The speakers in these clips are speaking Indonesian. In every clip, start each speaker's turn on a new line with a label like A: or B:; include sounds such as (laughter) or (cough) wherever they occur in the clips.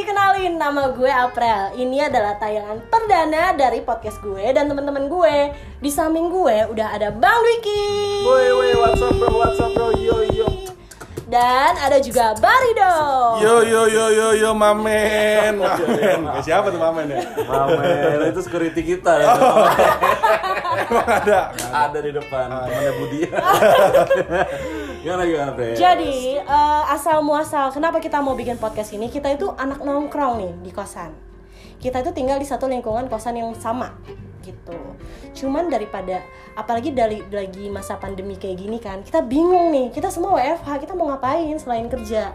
A: dikenalin nama gue April. Ini adalah tayangan perdana dari podcast gue dan teman-teman gue. Di samping gue udah ada Bang Dwiki.
B: Woi woi what's up bro what's up bro yo yo
A: Dan ada juga Barido.
C: Yo yo yo yo yo mamen, (laughs) mamen. Siapa tuh mamen ya?
B: Mamel itu security kita ya (laughs)
C: Emang ada.
B: ada di depan temannya Budi (laughs) gimana gimana Bre?
A: Jadi eh, asal muasal kenapa kita mau bikin podcast ini? Kita itu anak nongkrong nih di kosan. Kita itu tinggal di satu lingkungan kosan yang sama gitu. Cuman daripada apalagi dari lagi masa pandemi kayak gini kan, kita bingung nih. Kita semua WFH, kita mau ngapain selain kerja.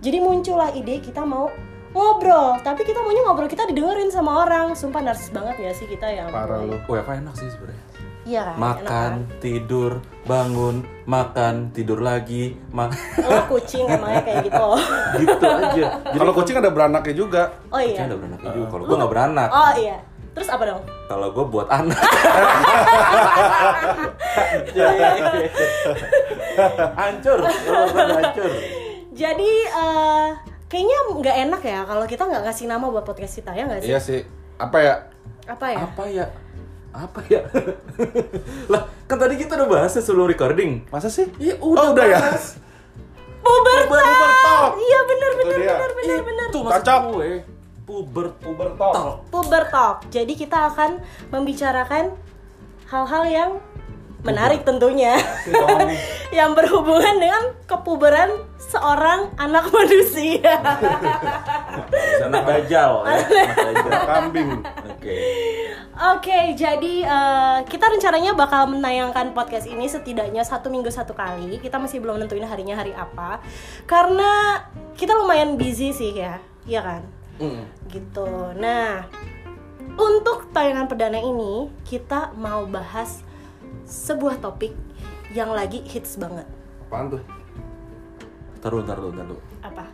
A: Jadi muncullah ide kita mau ngobrol, tapi kita maunya ngobrol kita didengerin sama orang. Sumpah narsis banget ya sih kita yang
C: Parah lu.
B: WFH enak sih sebenarnya
A: Iya kan? enak
B: makan
A: kan?
B: tidur bangun makan tidur lagi ma
A: Lo (laughs) kucing emangnya kayak gitu. (laughs)
B: gitu aja jadi
C: Kalau kucing ada beranaknya juga.
A: Oh
B: kucing
A: iya.
B: ada beranak juga kalau gue nggak beranak
A: Oh iya. Terus apa dong?
B: kalau gue buat anak (laughs) hancur Kalau hancur
A: Jadi eh, kayaknya nggak enak ya kalau kita nggak ngasih nama buat podcast kita ya nggak sih?
C: Iya sih. Apa ya?
A: Apa ya?
B: apa ya apa ya (laughs) lah kan tadi kita udah bahas ya sebelum recording
C: Masa sih?
B: Iya
C: Oh, udah ya?
B: bahas.
A: Pubertas.
C: Puber talk.
A: Iya benar benar benar benar benar.
B: Itu
C: Cocok.
B: gue puber
C: Puber talk.
B: talk.
A: Puber talk. Jadi kita akan membicarakan hal-hal yang menarik tentunya (laughs) yang berhubungan dengan kepuberan seorang anak manusia.
B: anak dajal ya anak
C: Kambing.
B: oke
A: Oke, jadi eh, kita rencananya bakal menayangkan podcast ini setidaknya satu minggu satu kali. Kita masih belum nentuin harinya hari apa, karena kita lumayan busy sih ya, iya kan?
B: Mm.
A: Gitu. Nah, untuk tayangan perdana ini kita mau bahas sebuah topik yang lagi hits banget.
C: Apaan tuh?
B: taruh taruh taruh
A: Apa?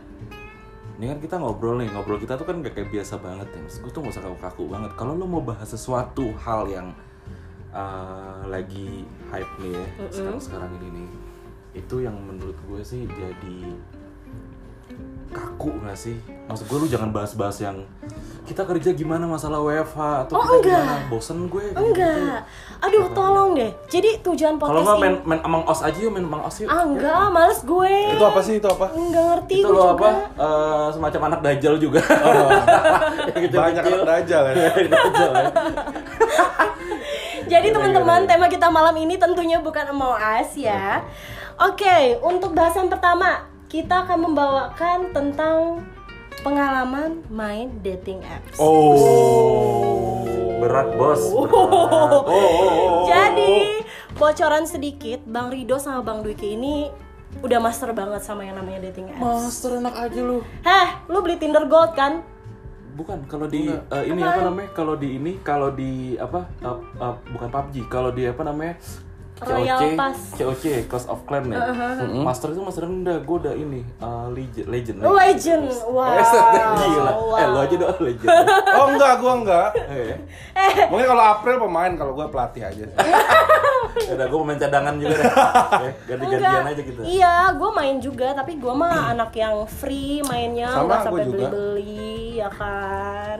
B: ini kan kita ngobrol nih ngobrol kita tuh kan gak kayak biasa banget ya Maksud gue tuh gak usah kaku-kaku banget kalau lo mau bahas sesuatu hal yang uh, lagi hype nih ya sekarang sekarang ini nih itu yang menurut gue sih jadi kaku gak sih maksud gue lu jangan bahas-bahas yang kita kerja gimana masalah WFH atau
A: Oh,
B: kita
A: enggak.
B: gimana bosen gue kayak
A: Enggak. Aduh, tolong deh. Jadi tujuan
B: gitu. kalau
A: podcast
B: nggak main main Among Us aja yuk main Among Us yuk
A: Ah, enggak, males gue.
C: Itu apa sih? Itu apa?
A: Enggak ngerti
B: itu
A: gue
B: lo
A: juga.
B: apa eh, semacam anak dajal juga (laughs) kecil-kecil.
C: Banyak anak dajal ya.
B: Dajal ya. (laughs)
A: Jadi teman-teman, tema kita malam ini tentunya bukan Among Us ya. Oke, untuk bahasan pertama, kita akan membawakan tentang pengalaman main dating apps.
C: Oh.
B: berat bos
A: Oh. Jadi, bocoran sedikit, Bang Rido sama Bang Dwiki ini udah master banget sama yang namanya dating apps.
B: master enak aja lu
A: Heh, lu beli Tinder Gold kan?
B: bukan kalau di eh, ini apa namanya kalau di ini kalau di apa eh, eh, bukan PUBG kalau di apa namanya
A: Royal Pass.
B: COC Clash of Clan ya master itu master rendah gue udah ini eh, legend legend
A: Legend. Wow. (laughs)
B: gila eh lo aja dong legend (laughs)
C: Oh enggak, gua enggak.
B: eh
C: Mungkin kalau April pemain, kalau gua pelatih aja. (laughs)
B: udah gue main cadangan juga deh Eh, ganti-gantian
A: Enggak.
B: aja gitu
A: Iya, gue main juga, tapi gue mah anak yang free mainnya,
C: Sama,
A: nggak sampai
C: juga.
A: beli-beli, ya kan?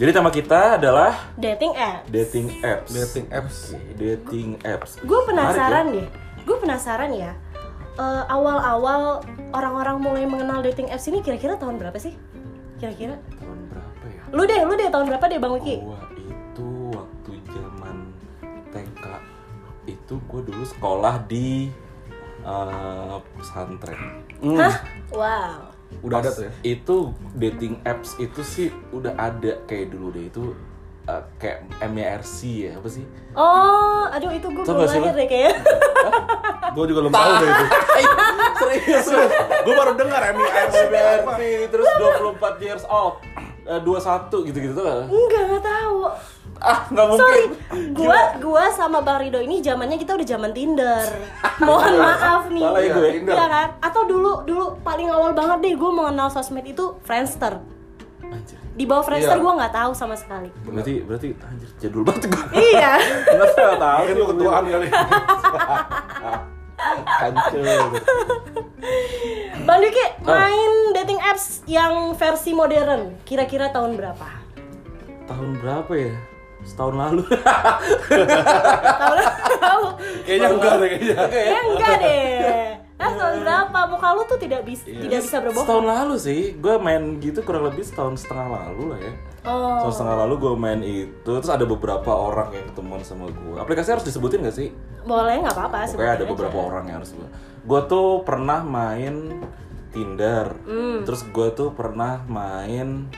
B: Jadi tema kita adalah
A: Dating apps.
B: dating apps
C: Dating apps.
B: dating apps
A: Gue penasaran
B: Menarik
A: deh, gue penasaran ya. eh, awal-awal orang-orang mulai mengenal dating apps ini kira-kira tahun berapa sih? Kira-kira?
B: ya? tahun berapa ya
A: Lu deh, lu deh tahun berapa deh Bang Wiki?
B: gua itu waktu zaman TK itu gue dulu sekolah di eh, pesantren
A: Hah? Wow.
C: Udah ada tuh ya.
B: itu dating apps itu sih udah ada kayak dulu deh itu eh, kayak MRC ya apa sih
A: Oh, aduh itu gue belum lahir deh kayaknya. (laughs)
C: Gua juga belum tahu deh itu. (laughs)
B: serius
C: Gua baru dengar MIRC.
B: MRC terus 24 years old eh, 21 gitu-gitu tuh nggak?
A: Enggak, nggak tahu.
B: Ah nggak mungkin
A: Sorry, gua gua sama Bang Rido ini zamannya kita udah zaman Tinder. Mohon maaf nih.
B: Salah ya gue.
C: Tinder.
A: Iya kan? Atau dulu dulu paling awal banget deh gue mengenal sosmed itu Friendster.
B: Anjir.
A: Di bawah Friendster
C: Iya.
A: gue nggak tahu sama sekali.
B: berarti berarti anjir jadul banget gue
A: iya. (laughs)
B: nggak tahu
C: Mungkin lu ketuaan kali. (laughs)
B: hancur
A: Bang Diki
B: Ah.
A: main dating apps yang versi modern kira-kira tahun berapa?
B: Tahun berapa ya? Setahun lalu.
A: Tahun lalu?
C: Kayaknya enggak deh kayaknya.
A: Ya enggak deh. Ah, tahun berapa? Muka lu tuh tidak bisa
B: Iya.
A: tidak bisa berbohong.
B: Setahun lalu sih, gue main gitu kurang lebih setahun setengah lalu lah ya.
A: Oh.
B: Setahun setengah lalu gue main itu, terus ada beberapa orang yang ketemuan sama gue. Aplikasi harus disebutin gak sih?
A: Boleh nggak apa-apa
B: Pokoknya ada
A: aja.
B: beberapa orang yang harus gue tuh pernah main Tinder,
A: Hmm.
B: terus gue tuh pernah main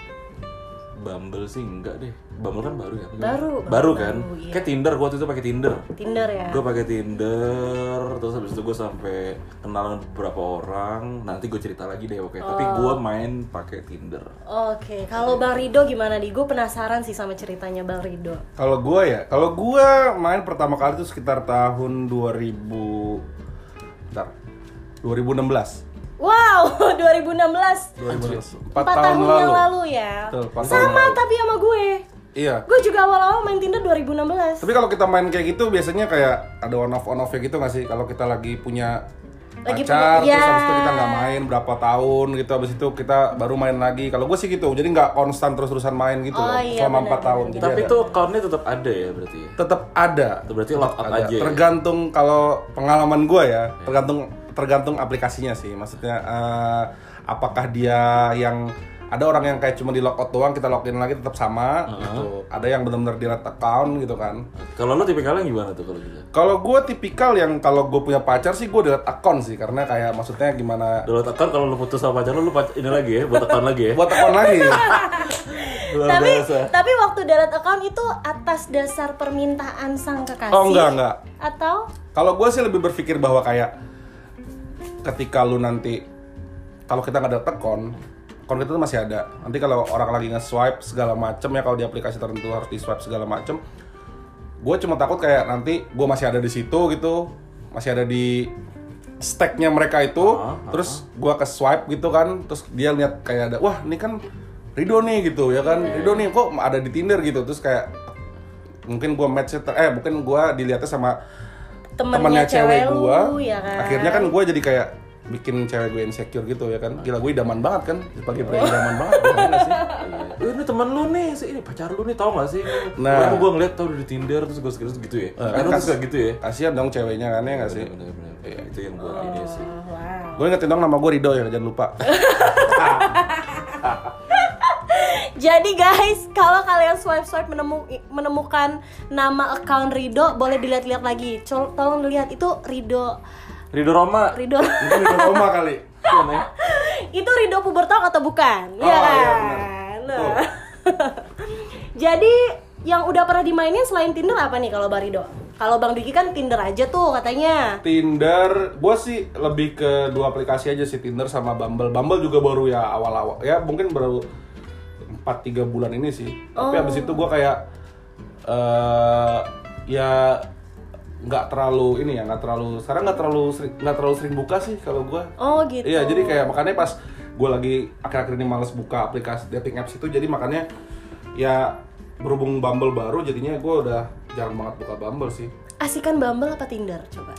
B: Bumble sih enggak deh. Bumble kan baru ya?
A: Baru,
B: baru,
A: baru,
B: kan?
A: baru, iya.
B: Kayak Tinder, gue waktu itu pakai Tinder.
A: Tinder ya.
B: Gue pakai Tinder, terus habis itu gue sampai kenalan beberapa orang. Nanti gue cerita lagi deh, oke. Tapi
A: Oh.
B: gue main pakai Tinder.
A: Oke, kalau Bang Rido gimana nih? Gue penasaran sih sama ceritanya Bang Rido.
C: Kalau gua ya, kalau gua main pertama kali itu sekitar tahun 2000 Bentar. 2016.
A: Wow, 2016.
C: 2016. 4
A: Empat
C: tahun, lalu.
A: yang lalu ya.
C: Betul, empat tahun
A: Sama
C: lalu.
A: tapi sama gue.
C: Iya.
A: Gue juga awal-awal main Tinder 2016.
C: Tapi kalau kita main kayak gitu biasanya kayak ada on off on off gitu nggak sih? Kalau kita lagi punya
A: Lagi
C: pacar,
A: punya-
C: terus
A: ya.
C: habis itu kita nggak main berapa tahun gitu, habis itu kita baru main lagi. Kalau gue sih gitu, jadi nggak konstan terus-terusan main gitu
A: Oh,
C: loh,
A: iya,
C: selama 4 tahun. Jadi
B: Tapi
C: ada-
B: itu accountnya tetap ada ya berarti. ya?
C: tetap ada.
B: Itu berarti lock out
C: Ada.
B: aja. ya?
C: Tergantung kalau pengalaman gue ya, tergantung tergantung aplikasinya sih. Maksudnya eh, apakah dia yang ada orang yang kayak cuma di logout doang kita login lagi tetap sama gitu. Ada yang benar-benar delete account gitu kan.
B: Kalau lo tipikalnya gimana tuh kalau gitu?
C: Kalau gue tipikal yang kalau gue punya pacar sih gue delete account sih karena kayak maksudnya gimana
B: Download account kalau lo putus sama pacar lo, lo ini lagi ya, buat account lagi ya.
C: buat account lagi. (laughs)
B: Luar
A: tapi tapi waktu darat account itu atas dasar permintaan sang kekasih.
C: Oh enggak enggak.
A: Atau
C: Kalau gue sih lebih berpikir bahwa kayak ketika lu nanti kalau kita nggak ada tekon, akun kita tuh masih ada. Nanti kalau orang lagi nge-swipe segala macem ya kalau di aplikasi tertentu harus di swipe segala macem. Gue cuma takut kayak nanti gue masih ada di situ gitu, masih ada di stacknya mereka itu,
B: Ah,
C: terus gue ke swipe gitu kan, terus dia lihat kayak ada, wah ini kan Rido nih gitu ya kan, Rido nih kok ada di Tinder? gitu, terus kayak mungkin gue match eh mungkin gue dilihatnya sama
A: temennya,
C: temennya cewek
A: lu,
C: gua
A: ya kan?
C: akhirnya kan gue jadi kayak bikin cewek gue insecure gitu ya kan gila gue idaman banget kan sebagai pria idaman banget gimana sih
B: Eh, ini teman lu nih, si ini pacar lu nih, tau gak sih?
C: Nah.
B: Gue ngeliat tau di Tinder terus gue sekitar gitu ya.
C: Eh,
B: kan
C: kan
B: suka gitu ya?
C: kasihan dong ceweknya kan ya nggak sih
B: Bener-bener. Itu yang gue ini sih.
A: Oh, wow.
C: gue ingetin dong nama gue Rido ya jangan lupa (laughs)
A: Jadi guys, kalau kalian swipe swipe menemu, menemukan nama account Rido, boleh dilihat-lihat lagi. Col- tolong lihat itu Rido
B: Rido Roma.
A: Rido
C: mungkin Rido Roma kali
A: itu (laughs) Rido Pubertalk atau bukan?
C: Oh,
A: Iya
C: iya,
A: kan?
C: benar.
A: Nah. (laughs) Jadi yang udah pernah dimainin selain Tinder apa nih kalau Bang Rido? Kalau Bang Diki kan Tinder aja tuh katanya.
C: Tinder, gue sih lebih ke dua aplikasi aja sih Tinder sama Bumble. Bumble juga baru ya awal-awal, ya mungkin baru 4-3 bulan ini sih. Tapi
A: Oh.
C: abis itu gue kayak eh ya nggak terlalu ini ya, nggak terlalu sekarang nggak terlalu nggak terlalu sering buka sih kalau gue.
A: Oh gitu.
C: Iya, jadi kayak makanya pas gue lagi akhir-akhir ini males buka aplikasi dating apps itu, jadi makanya ya berhubung Bumble baru, jadinya gue udah jarang banget buka Bumble sih.
A: Asikan Bumble apa Tinder coba?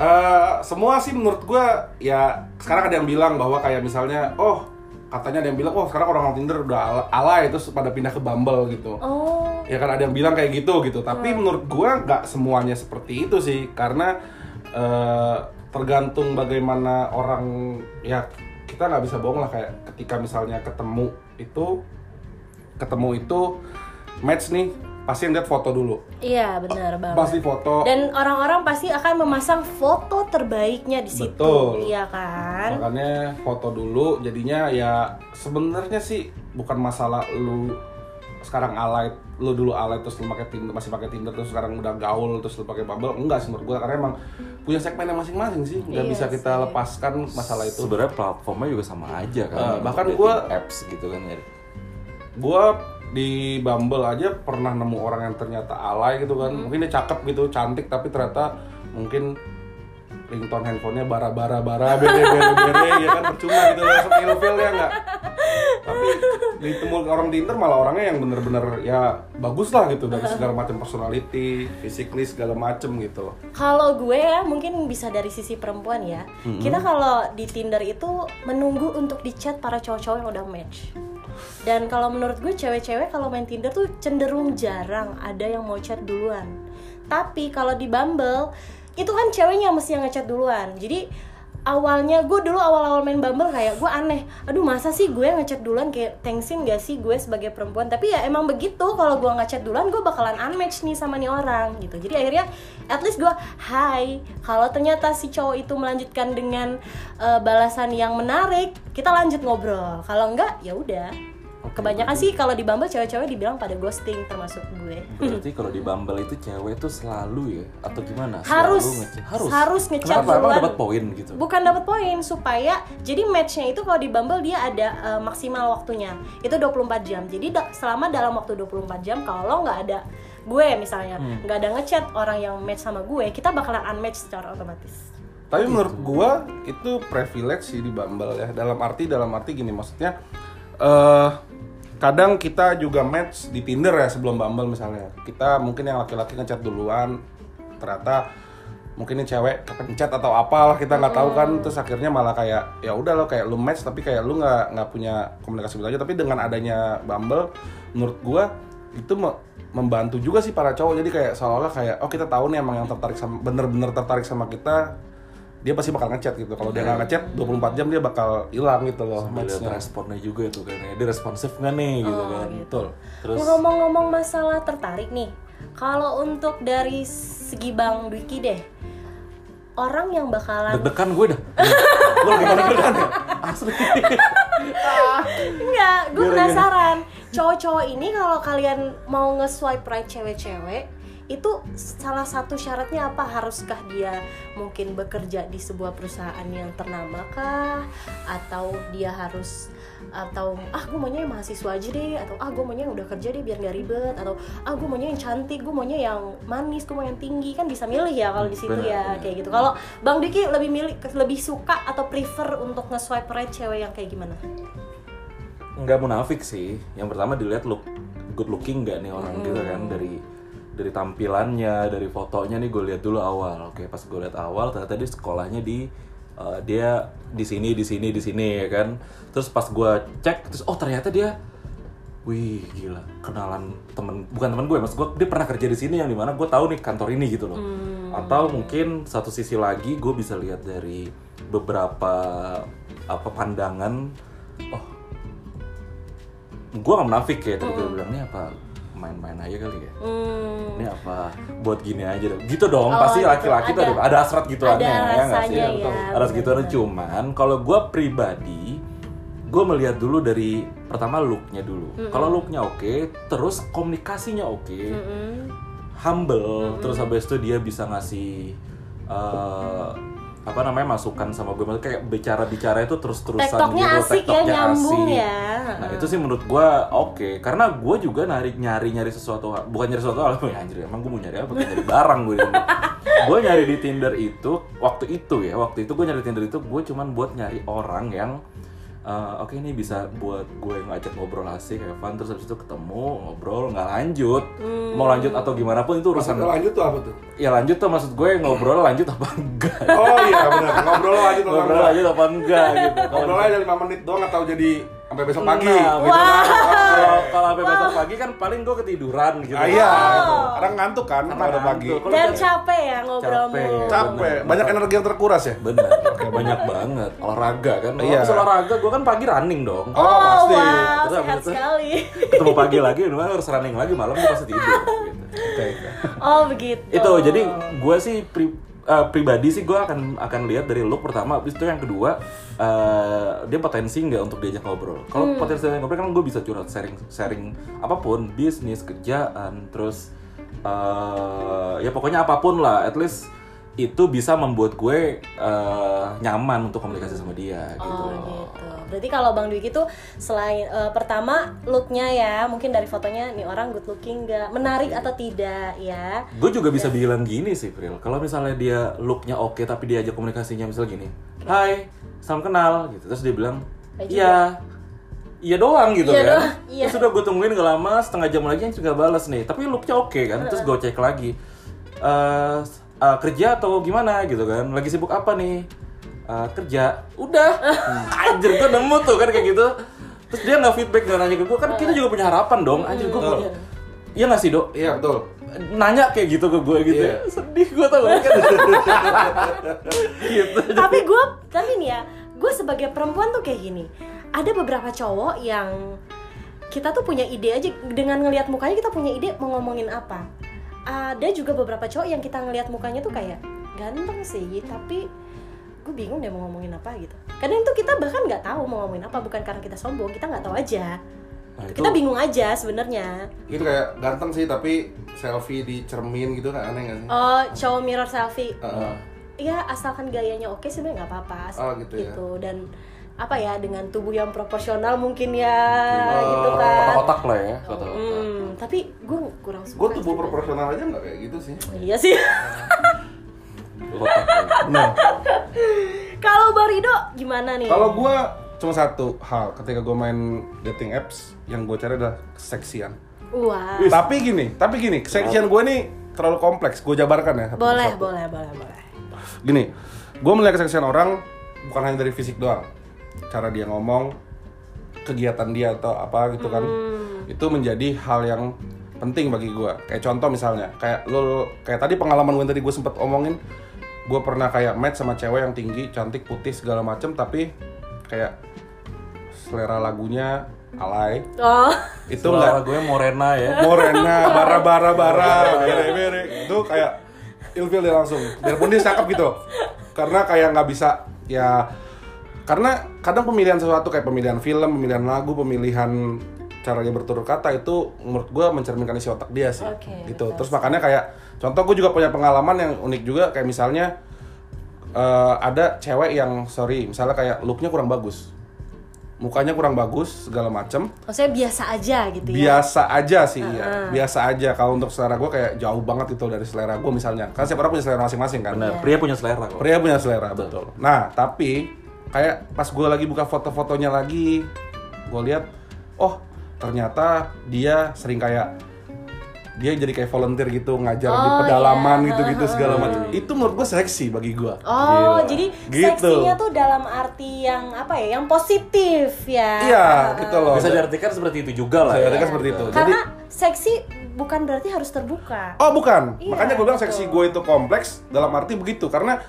C: Eh, semua sih menurut gua ya sekarang ada yang bilang bahwa kayak misalnya oh katanya ada yang bilang oh sekarang orang Tinder udah ala- alay terus pada pindah ke Bumble gitu.
A: Oh.
C: ya kan ada yang bilang kayak gitu gitu. Tapi menurut gua nggak semuanya seperti itu sih karena eh, tergantung bagaimana orang ya kita nggak bisa bohong lah kayak ketika misalnya ketemu itu ketemu itu match nih pasti yang lihat foto dulu
A: Iya benar banget.
C: pasti foto
A: Dan orang-orang pasti akan memasang foto terbaiknya di situ,
C: Betul.
A: iya kan?
C: makanya foto dulu jadinya ya sebenarnya sih bukan masalah lu sekarang alay lu dulu alay terus lu pakai Tinder masih pakai Tinder terus sekarang udah gaul terus lu pakai Bumble enggak sih menurut gua karena emang punya segmennya masing-masing sih nggak
A: Iya
C: bisa kita lepaskan masalah itu
B: Sebenarnya platformnya juga sama aja kan.
C: Eh, bahkan gua-
B: apps gitu kan ya.
C: gua di Bumble aja pernah nemu orang yang ternyata alay gitu kan mungkin dia cakep gitu cantik tapi ternyata mungkin ringtone handphonenya bara bara (laughs) bara bere bere bere ya kan percuma gitu langsung ilfil ya nggak tapi ditemu orang Tinder malah orangnya yang bener-bener ya bagus lah gitu dari segala macam personality, physically segala macem gitu.
A: Kalau gue ya mungkin bisa dari sisi perempuan ya. Kita kalau di Tinder itu menunggu untuk dicat para cowok-cowok yang udah match. Dan kalau menurut gue cewek-cewek kalau main Tinder tuh cenderung jarang ada yang mau chat duluan. Tapi kalau di Bumble itu kan ceweknya mesti yang ngechat duluan. Jadi awalnya gue dulu awal-awal main Bumble kayak gue aneh aduh masa sih gue ngechat duluan? Kayak thanksin gak sih gue sebagai perempuan? Tapi ya emang begitu kalau gue ngechat duluan gue bakalan unmatch nih sama nih orang gitu. Jadi akhirnya at least gue hai kalau ternyata si cowok itu melanjutkan dengan eh, balasan yang menarik kita lanjut ngobrol. Kalau enggak ya udah kebanyakan sih kalau di Bumble cewek-cewek dibilang pada ghosting termasuk gue
B: Berarti kalau di Bumble itu cewek tuh selalu ya atau gimana?
A: harus
B: Selalu ngechat. harus.
A: harus ngechat
B: Kenapa?
A: Duluan
B: dapat poin gitu.
A: bukan dapat poin supaya jadi matchnya itu kalau di Bumble dia ada eh, maksimal waktunya itu 24 jam jadi da- selama dalam waktu 24 jam kalau nggak ada gue misalnya
B: Hmm.
A: nggak ada ngechat orang yang match sama gue kita bakalan unmatch secara otomatis
C: Tapi menurut gua itu privilege sih di Bumble ya. Dalam arti dalam arti gini maksudnya eh kadang kita juga match di Tinder ya sebelum Bumble misalnya. Kita mungkin yang laki-laki ngechat duluan ternyata mungkin ini cewek kepencet atau apalah kita nggak tahu kan. Terus akhirnya malah kayak ya udah lo kayak lu match tapi kayak lu nggak nggak punya komunikasi gitu aja. Tapi dengan adanya Bumble menurut gua itu me- membantu juga sih para cowok. Jadi kayak seolah-olah kayak oh kita tahu nih emang yang tertarik sama bener-bener tertarik sama kita dia pasti bakal ngechat gitu kalau dia nggak ngechat 24 jam dia bakal hilang gitu loh matchnya
B: responnya juga tuh kan ya. Dia responsif nggak nih gitu kan.
C: betul
B: Terus
A: ngomong-ngomong masalah tertarik nih kalau untuk dari segi Bang Dwiki deh orang yang bakalan
B: deg-degan gue dah. Lo lagi pada deg-degan ya? Asli.
A: Enggak, gue
B: Gimana,
A: penasaran. Cowok-cowok ini kalau kalian mau nge-swipe right cewek-cewek, itu salah satu syaratnya apa? Haruskah dia mungkin bekerja di sebuah perusahaan yang ternama kah? Atau dia harus atau ah gue maunya yang mahasiswa aja deh atau ah gue maunya yang udah kerja deh biar nggak ribet atau ah gue maunya yang cantik gue maunya yang manis gue mau yang tinggi kan bisa milih ya kalau di situ ya kayak gitu kalau bang Diki lebih milih lebih suka atau prefer untuk nge-swipe right cewek yang kayak gimana
B: nggak munafik sih. Yang pertama dilihat look good looking nggak nih orang gitu kan dari dari tampilannya, dari fotonya nih gue lihat dulu awal. Oke, pas gue lihat awal ternyata dia sekolahnya di uh, dia di sini, di sini, di sini ya kan. Terus pas gue cek, terus oh ternyata dia Wih gila, kenalan temen bukan temen gue, maksud gue dia pernah kerja di sini yang di mana gue tahu nih kantor ini gitu loh. Atau mungkin satu sisi lagi gue bisa lihat dari beberapa apa pandangan, oh gue gak menafik ya tadi gue bilang ini apa main-main aja kali ya.
A: Hmm,
B: ini apa? Buat gini aja dong. Gitu dong.
A: Oh,
B: pasti
A: gitu.
B: laki-laki tuh
A: Ada-
B: ada, ada hasrat gituannya
A: ada
B: ya nggak sih?
A: ya,
B: ada
A: benar-benar.
B: gituannya. Cuman kalau gue pribadi gue melihat dulu dari pertama looknya dulu. Kalau looknya oke terus komunikasinya oke
A: mm-mm.
B: humble terus habis itu dia bisa ngasih eh, apa namanya masukan sama gue. Maksudnya kayak bicara bicara itu terus terusan
A: Tektoknya
B: gitu
A: asik ya,
B: tektoknya
A: nyambung
B: asik.
A: ya.
B: nah itu sih menurut gue oke. Karena gue juga nyari nyari nyari sesuatu hal- bukan nyari sesuatu hal (laughs) ya anjir emang gue mau nyari apa? Kayak nyari barang gue (laughs) gue nyari di Tinder itu waktu itu ya waktu itu gue nyari Tinder itu gue cuman buat nyari orang yang eh, oke ini bisa buat gue ngajak ngobrol asik kayak fun terus habis itu ketemu ngobrol nggak lanjut.
A: Hmm.
B: mau lanjut atau gimana pun itu urusan
C: Maksudnya lanjut tuh apa tuh?
B: Ya lanjut tuh maksud gue ngobrol lanjut apa enggak?
C: Oh iya benar. Ngobrol lanjut
B: ngobrol
C: enggak?
B: lanjut apa enggak gitu.
C: Ngobrol aja 5 menit doang atau jadi sampai besok pagi
B: Nah, gitu
A: Wah.
B: kan. Kalau kalau sampai besok pagi kan paling gue ketiduran gitu.
C: ah, iya
A: Oh.
C: kadang ngantuk kan
B: Karena
C: kalau udah pagi
A: dan capek ya ngobrol
B: Capek.
A: mulu.
C: capek
B: Bener.
C: banyak energi yang terkuras ya
B: Bener, banyak banget olahraga kan. Kalau
C: Iya.
B: habis olahraga gue kan pagi running dong.
C: Oh, pasti.
A: wow,
B: Terus
A: sehat
B: itu-
A: sekali.
B: Ketemu pagi lagi, cuma harus running lagi malam gue pasti tidur. (laughs) Gitu.
C: Oke.
A: Oh begitu.
B: Itu jadi gue sih pri- eh, pribadi sih gue akan akan lihat dari look pertama, habis itu yang kedua eh, dia potensi nggak untuk diajak ngobrol. Kalau potensi diajak ngobrol kan gue bisa curhat sharing sharing apa pun bisnis kerjaan terus eh, ya pokoknya apa pun lah, at least itu bisa membuat gue eh, nyaman untuk komunikasi sama dia gitu.
A: Oh
B: loh.
A: gitu. Berarti kalau Bang Dwiki tuh selain eh, pertama looknya ya, mungkin dari fotonya nih orang good looking nggak, menarik atau tidak ya.
B: Gue juga bisa bilang gini sih, Pril. Kalau misalnya dia looknya oke tapi dia aja komunikasinya misal gini, Hai, salam kenal, gitu. Terus dia bilang, Iya. iya doang gitu
A: Iya
B: kan
A: doang, iya.
B: terus udah gue tungguin gak lama setengah jam lagi yang juga balas nih tapi looknya oke kan terus gue cek lagi Eh, eh, kerja atau gimana gitu kan? Lagi sibuk apa nih? Eh, kerja. Udah. (laughs) Anjir gue nemu tuh kan kayak gitu. Terus dia nggak feedback nggak nanya ke gue kan kita juga punya harapan dong. Anjir gue punya iya nggak sih dok?
C: Iya betul.
B: nanya kayak gitu ke gue gitu. Ya sedih gue tau kan? (laughs) Gitu.
A: Tapi gue tapi nih ya gue sebagai perempuan tuh kayak gini. Ada beberapa cowok yang kita tuh punya ide aja. Dengan ngelihat mukanya kita punya ide mau ngomongin apa ada juga beberapa cowok yang kita ngelihat mukanya tuh kayak ganteng sih tapi gue bingung deh mau ngomongin apa gitu kadang itu kita bahkan nggak tahu mau ngomongin apa bukan karena kita sombong kita nggak tahu aja
B: Nah, itu-
A: kita bingung aja sebenarnya
C: Itu kayak ganteng sih tapi selfie di cermin gitu kan aneh gak sih?
A: oh cowok mirror selfie
C: Heeh.
A: Iya asalkan gayanya oke sebenarnya nggak apa-apa
C: Oh, gitu ya.
A: dan apa ya dengan tubuh yang proporsional mungkin ya
C: Oh,
A: gitu kan
B: kotak-kotak lah ya kotak-kotak
A: hmm, tapi gue kurang suka
C: Gue tubuh proporsional aja nggak kayak gitu sih.
A: iya sih.
C: Benar. (laughs)
A: kalau Barido gimana nih
C: Kalau gue cuma satu hal ketika gue main dating apps yang gue cari adalah keseksian.
A: wah
C: Tapi gini, tapi gini, keseksian gue nih terlalu kompleks. Gue jabarkan ya. satu
A: boleh boleh boleh boleh
C: Gini, gue melihat keseksian orang bukan hanya dari fisik doang. Cara dia ngomong, kegiatan dia atau apa gitu kan. Itu menjadi hal yang penting bagi gue. Kayak contoh misalnya, kayak lo kayak tadi pengalaman gue tadi gue sempet omongin, gue pernah kayak match sama cewek yang tinggi, cantik, putih segala macem, tapi kayak selera lagunya alay.
A: oh
C: Itu
B: gue Morena ya
C: Morena, bara bara bara, bere bere, itu kayak ilfil dia langsung. Biarpun dia cakep gitu, karena kayak nggak bisa ya, karena kadang pemilihan sesuatu kayak pemilihan film, pemilihan lagu, pemilihan cara dia bertutur kata itu menurut gue mencerminkan isi otak dia sih,
A: Oke,
C: gitu.
A: betul
C: Terus makanya kayak contoh gue juga punya pengalaman yang unik juga kayak misalnya eh, ada cewek yang sorry, misalnya kayak looknya kurang bagus, mukanya kurang bagus segala macem.
A: Maksudnya biasa aja gitu ya?
C: Biasa aja sih ya. Biasa aja. Kalau untuk selera gue kayak jauh banget itu dari selera gue misalnya. Kan setiap orang punya selera masing-masing kan?
B: Benar. Pria punya selera kok.
C: Pria punya selera betul. Nah tapi kayak pas gue lagi buka foto-fotonya lagi gue lihat oh ternyata dia sering kayak dia jadi kayak volunteer gitu ngajar di
A: Oh,
C: pedalaman
A: iya.
C: gitu-gitu segala macam itu menurut gue seksi bagi gue
A: Oh, jadi
C: Gitu.
A: seksinya tuh dalam arti yang apa ya? Yang positif ya.
C: iya gitu loh
B: bisa diartikan seperti itu juga lah
C: Bisa
B: ya
C: diartikan seperti itu jadi
A: Karena seksi bukan berarti harus terbuka.
C: Oh bukan,
A: Iya,
C: makanya gue bilang seksi gue itu kompleks dalam arti begitu karena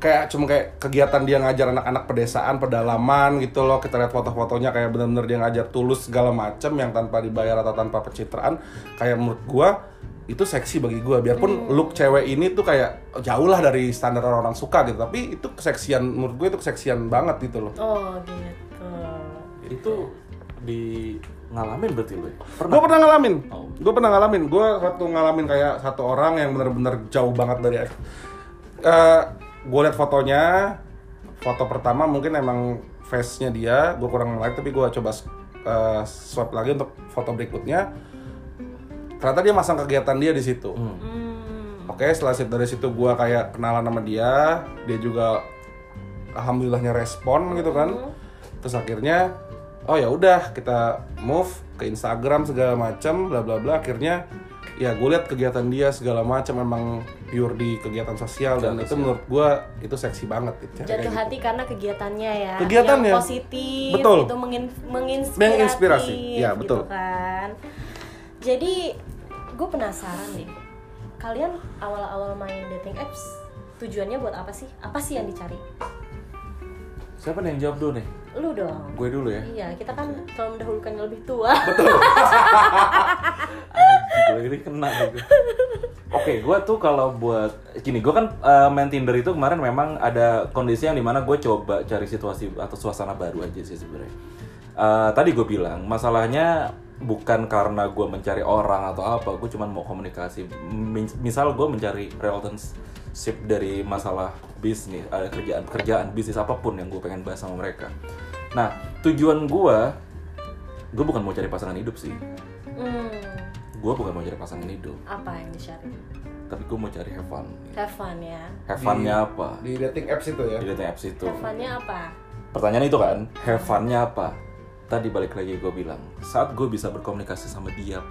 C: kayak cuma kayak kegiatan dia ngajar anak-anak pedesaan, pedalaman gitu loh kita lihat foto-fotonya kayak bener-bener dia ngajar tulus segala macem yang tanpa dibayar atau tanpa pencitraan kayak menurut gue itu seksi bagi gue biarpun look cewek ini tuh kayak jauh lah dari standar orang-orang suka gitu tapi itu keseksian menurut gue itu keseksian banget gitu loh
A: Oh, gitu.
B: itu di ngalamin berarti lo ya? pernah
C: Gue pernah ngalamin,
B: Oh.
C: gue pernah ngalamin, gue satu ngalamin kayak satu orang yang bener-bener jauh banget dari. Eh gue liat fotonya, foto pertama mungkin emang face-nya dia, gue kurang like tapi gue coba eh, swipe lagi untuk foto berikutnya. Ternyata dia masang kegiatan dia di situ.
A: Hmm.
C: Oke, setelah sit- dari situ gue kayak kenalan sama dia, dia juga alhamdulillahnya respon gitu kan. Terus akhirnya oh ya udah kita move ke Instagram segala macam bla bla bla akhirnya ya gue lihat kegiatan dia segala macam memang pure di kegiatan sosial dan itu menurut gue itu seksi banget itu kayak
A: Jatuh
C: gitu.
A: hati karena kegiatannya ya.
C: Kegiatannya.
A: Yang positif.
C: Betul.
A: Itu mengin- menginspirasi.
C: Menginspirasi, ya,
A: gitu
C: betul.
A: kan. Jadi gue penasaran deh. Kalian awal-awal main dating apps tujuannya buat apa sih? Apa sih yang dicari?
B: siapa nih yang jawab dulu nih
A: Lu dong.
B: gue dulu ya
A: Iya, kita kan selalu mendahulukan yang lebih tua. (laughs)
B: Anjing, gue ini kena gitu. Oke, gue tuh kalau buat gini, gue kan eh, main Tinder itu kemarin memang ada kondisi yang di mana gue coba cari situasi atau suasana baru aja sih sebenarnya. Eh, tadi gue bilang masalahnya bukan karena gue mencari orang atau apa, gue cuma mau komunikasi. Misal gue mencari relationship dari masalah bisnis, ada kerjaan, kerjaan bisnis apa pun yang gue pengen bahas sama mereka. Nah, tujuan gue, gue bukan mau cari pasangan hidup sih
A: Hmm,
B: gue bukan mau cari pasangan hidup.
A: Apa yang dicari?
B: tapi gue mau cari have fun
A: Have fun ya.
B: have funnya apa?
C: di dating apps itu ya?
B: Di dating apps itu.
A: Have funnya apa?
B: pertanyaan itu kan have funnya apa? Tadi balik lagi gue bilang saat gue bisa berkomunikasi sama dia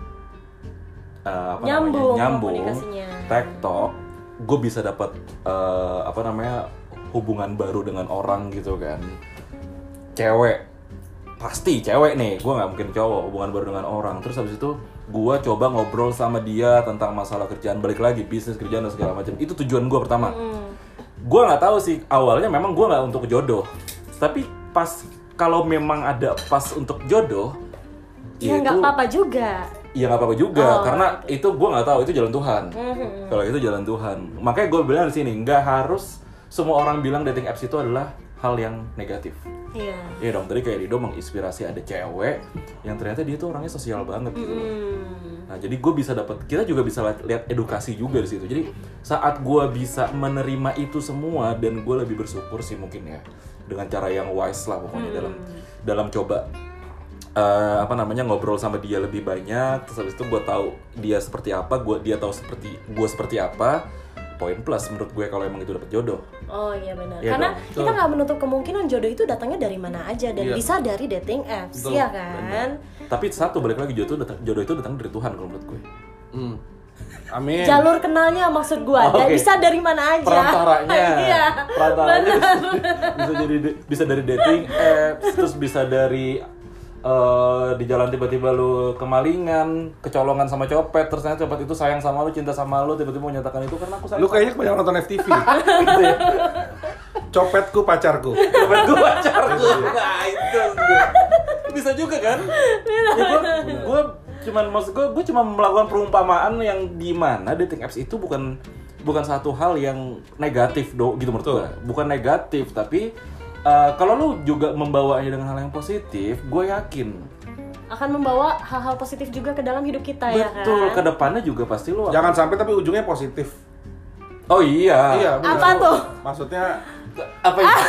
B: eh, apa
A: Nyambung
B: namanya nyambung tektok gue bisa dapat eh, apa namanya hubungan baru dengan orang gitu kan. Cewek pasti cewek nih gue nggak mungkin cowok hubungan baru dengan orang. Terus habis itu gue coba ngobrol sama dia tentang masalah kerjaan balik lagi bisnis kerjaan dan segala macam. Itu tujuan gue pertama. Gue nggak tahu sih awalnya memang gue nggak untuk jodoh. Tapi pas kalau memang ada pas untuk jodoh
A: ya nggak
B: itu-
A: apa-apa juga.
B: Ya nggak apa-apa juga
A: Oh,
B: karena itu gue nggak tahu itu jalan Tuhan.
A: Mhm.
B: kalau itu jalan Tuhan. Makanya gue bilang di sini nggak harus semua orang bilang dating apps itu adalah hal yang negatif
A: iya
B: Iya dong, tadi kayak Dido menginspirasi ada cewek yang ternyata dia tuh orangnya sosial banget gitu.
A: Hmm.
B: Nah, jadi gue bisa dapat, kita juga bisa lihat, edukasi juga di situ. Jadi saat gue bisa menerima itu semua dan gue lebih bersyukur sih mungkin ya dengan cara yang wise lah pokoknya dalam dalam coba eh, apa namanya ngobrol sama dia lebih banyak. Terus habis itu gue tahu dia seperti apa, gue dia tahu seperti gue seperti apa. Poin plus menurut gue kalau emang itu dapat jodoh.
A: Oh iya benar.
B: Iya
A: Karena
B: dong,
A: kita nggak menutup kemungkinan jodoh itu datangnya dari mana aja dan
C: Iya.
A: bisa dari dating apps,
C: Betul,
A: ya kan?
B: Tapi satu balik lagi jodoh datang, jodoh itu datang dari Tuhan kalau menurut gue.
C: Hmm. Amin.
A: Jalur kenalnya maksud gua,
B: Oh,
A: dan
B: oke.
A: bisa dari mana aja.
B: perantaranya (laughs)
A: iya.
B: perantaranya bisa, (laughs) bisa jadi bisa dari dating apps terus bisa dari eh, di jalan tiba-tiba lu kemalingan kecolongan sama copet terus ternyata copet itu sayang sama lu cinta sama lu tiba-tiba menyatakan itu karena aku sayang
C: Lu kayaknya kebanyakan nonton FTV. (laughs)
B: gitu ya.
C: Copetku pacarku.
B: copet gue pacarku nah itu. Bisa juga kan? Ya, gue gue cuman maksud gue gue cuma melakukan perumpamaan yang di mana dating apps itu bukan bukan satu hal yang negatif do gitu menurut gue bukan negatif tapi eh, kalau lu juga membawanya dengan hal yang positif gue yakin
A: Akan membawa hal-hal positif juga ke dalam hidup kita ya kan?
B: betul ke depannya juga pasti lu
C: Jangan sampai tapi ujungnya positif.
B: oh iya
C: Iya, benar.
A: Apa tuh?
C: Maksudnya
B: apa itu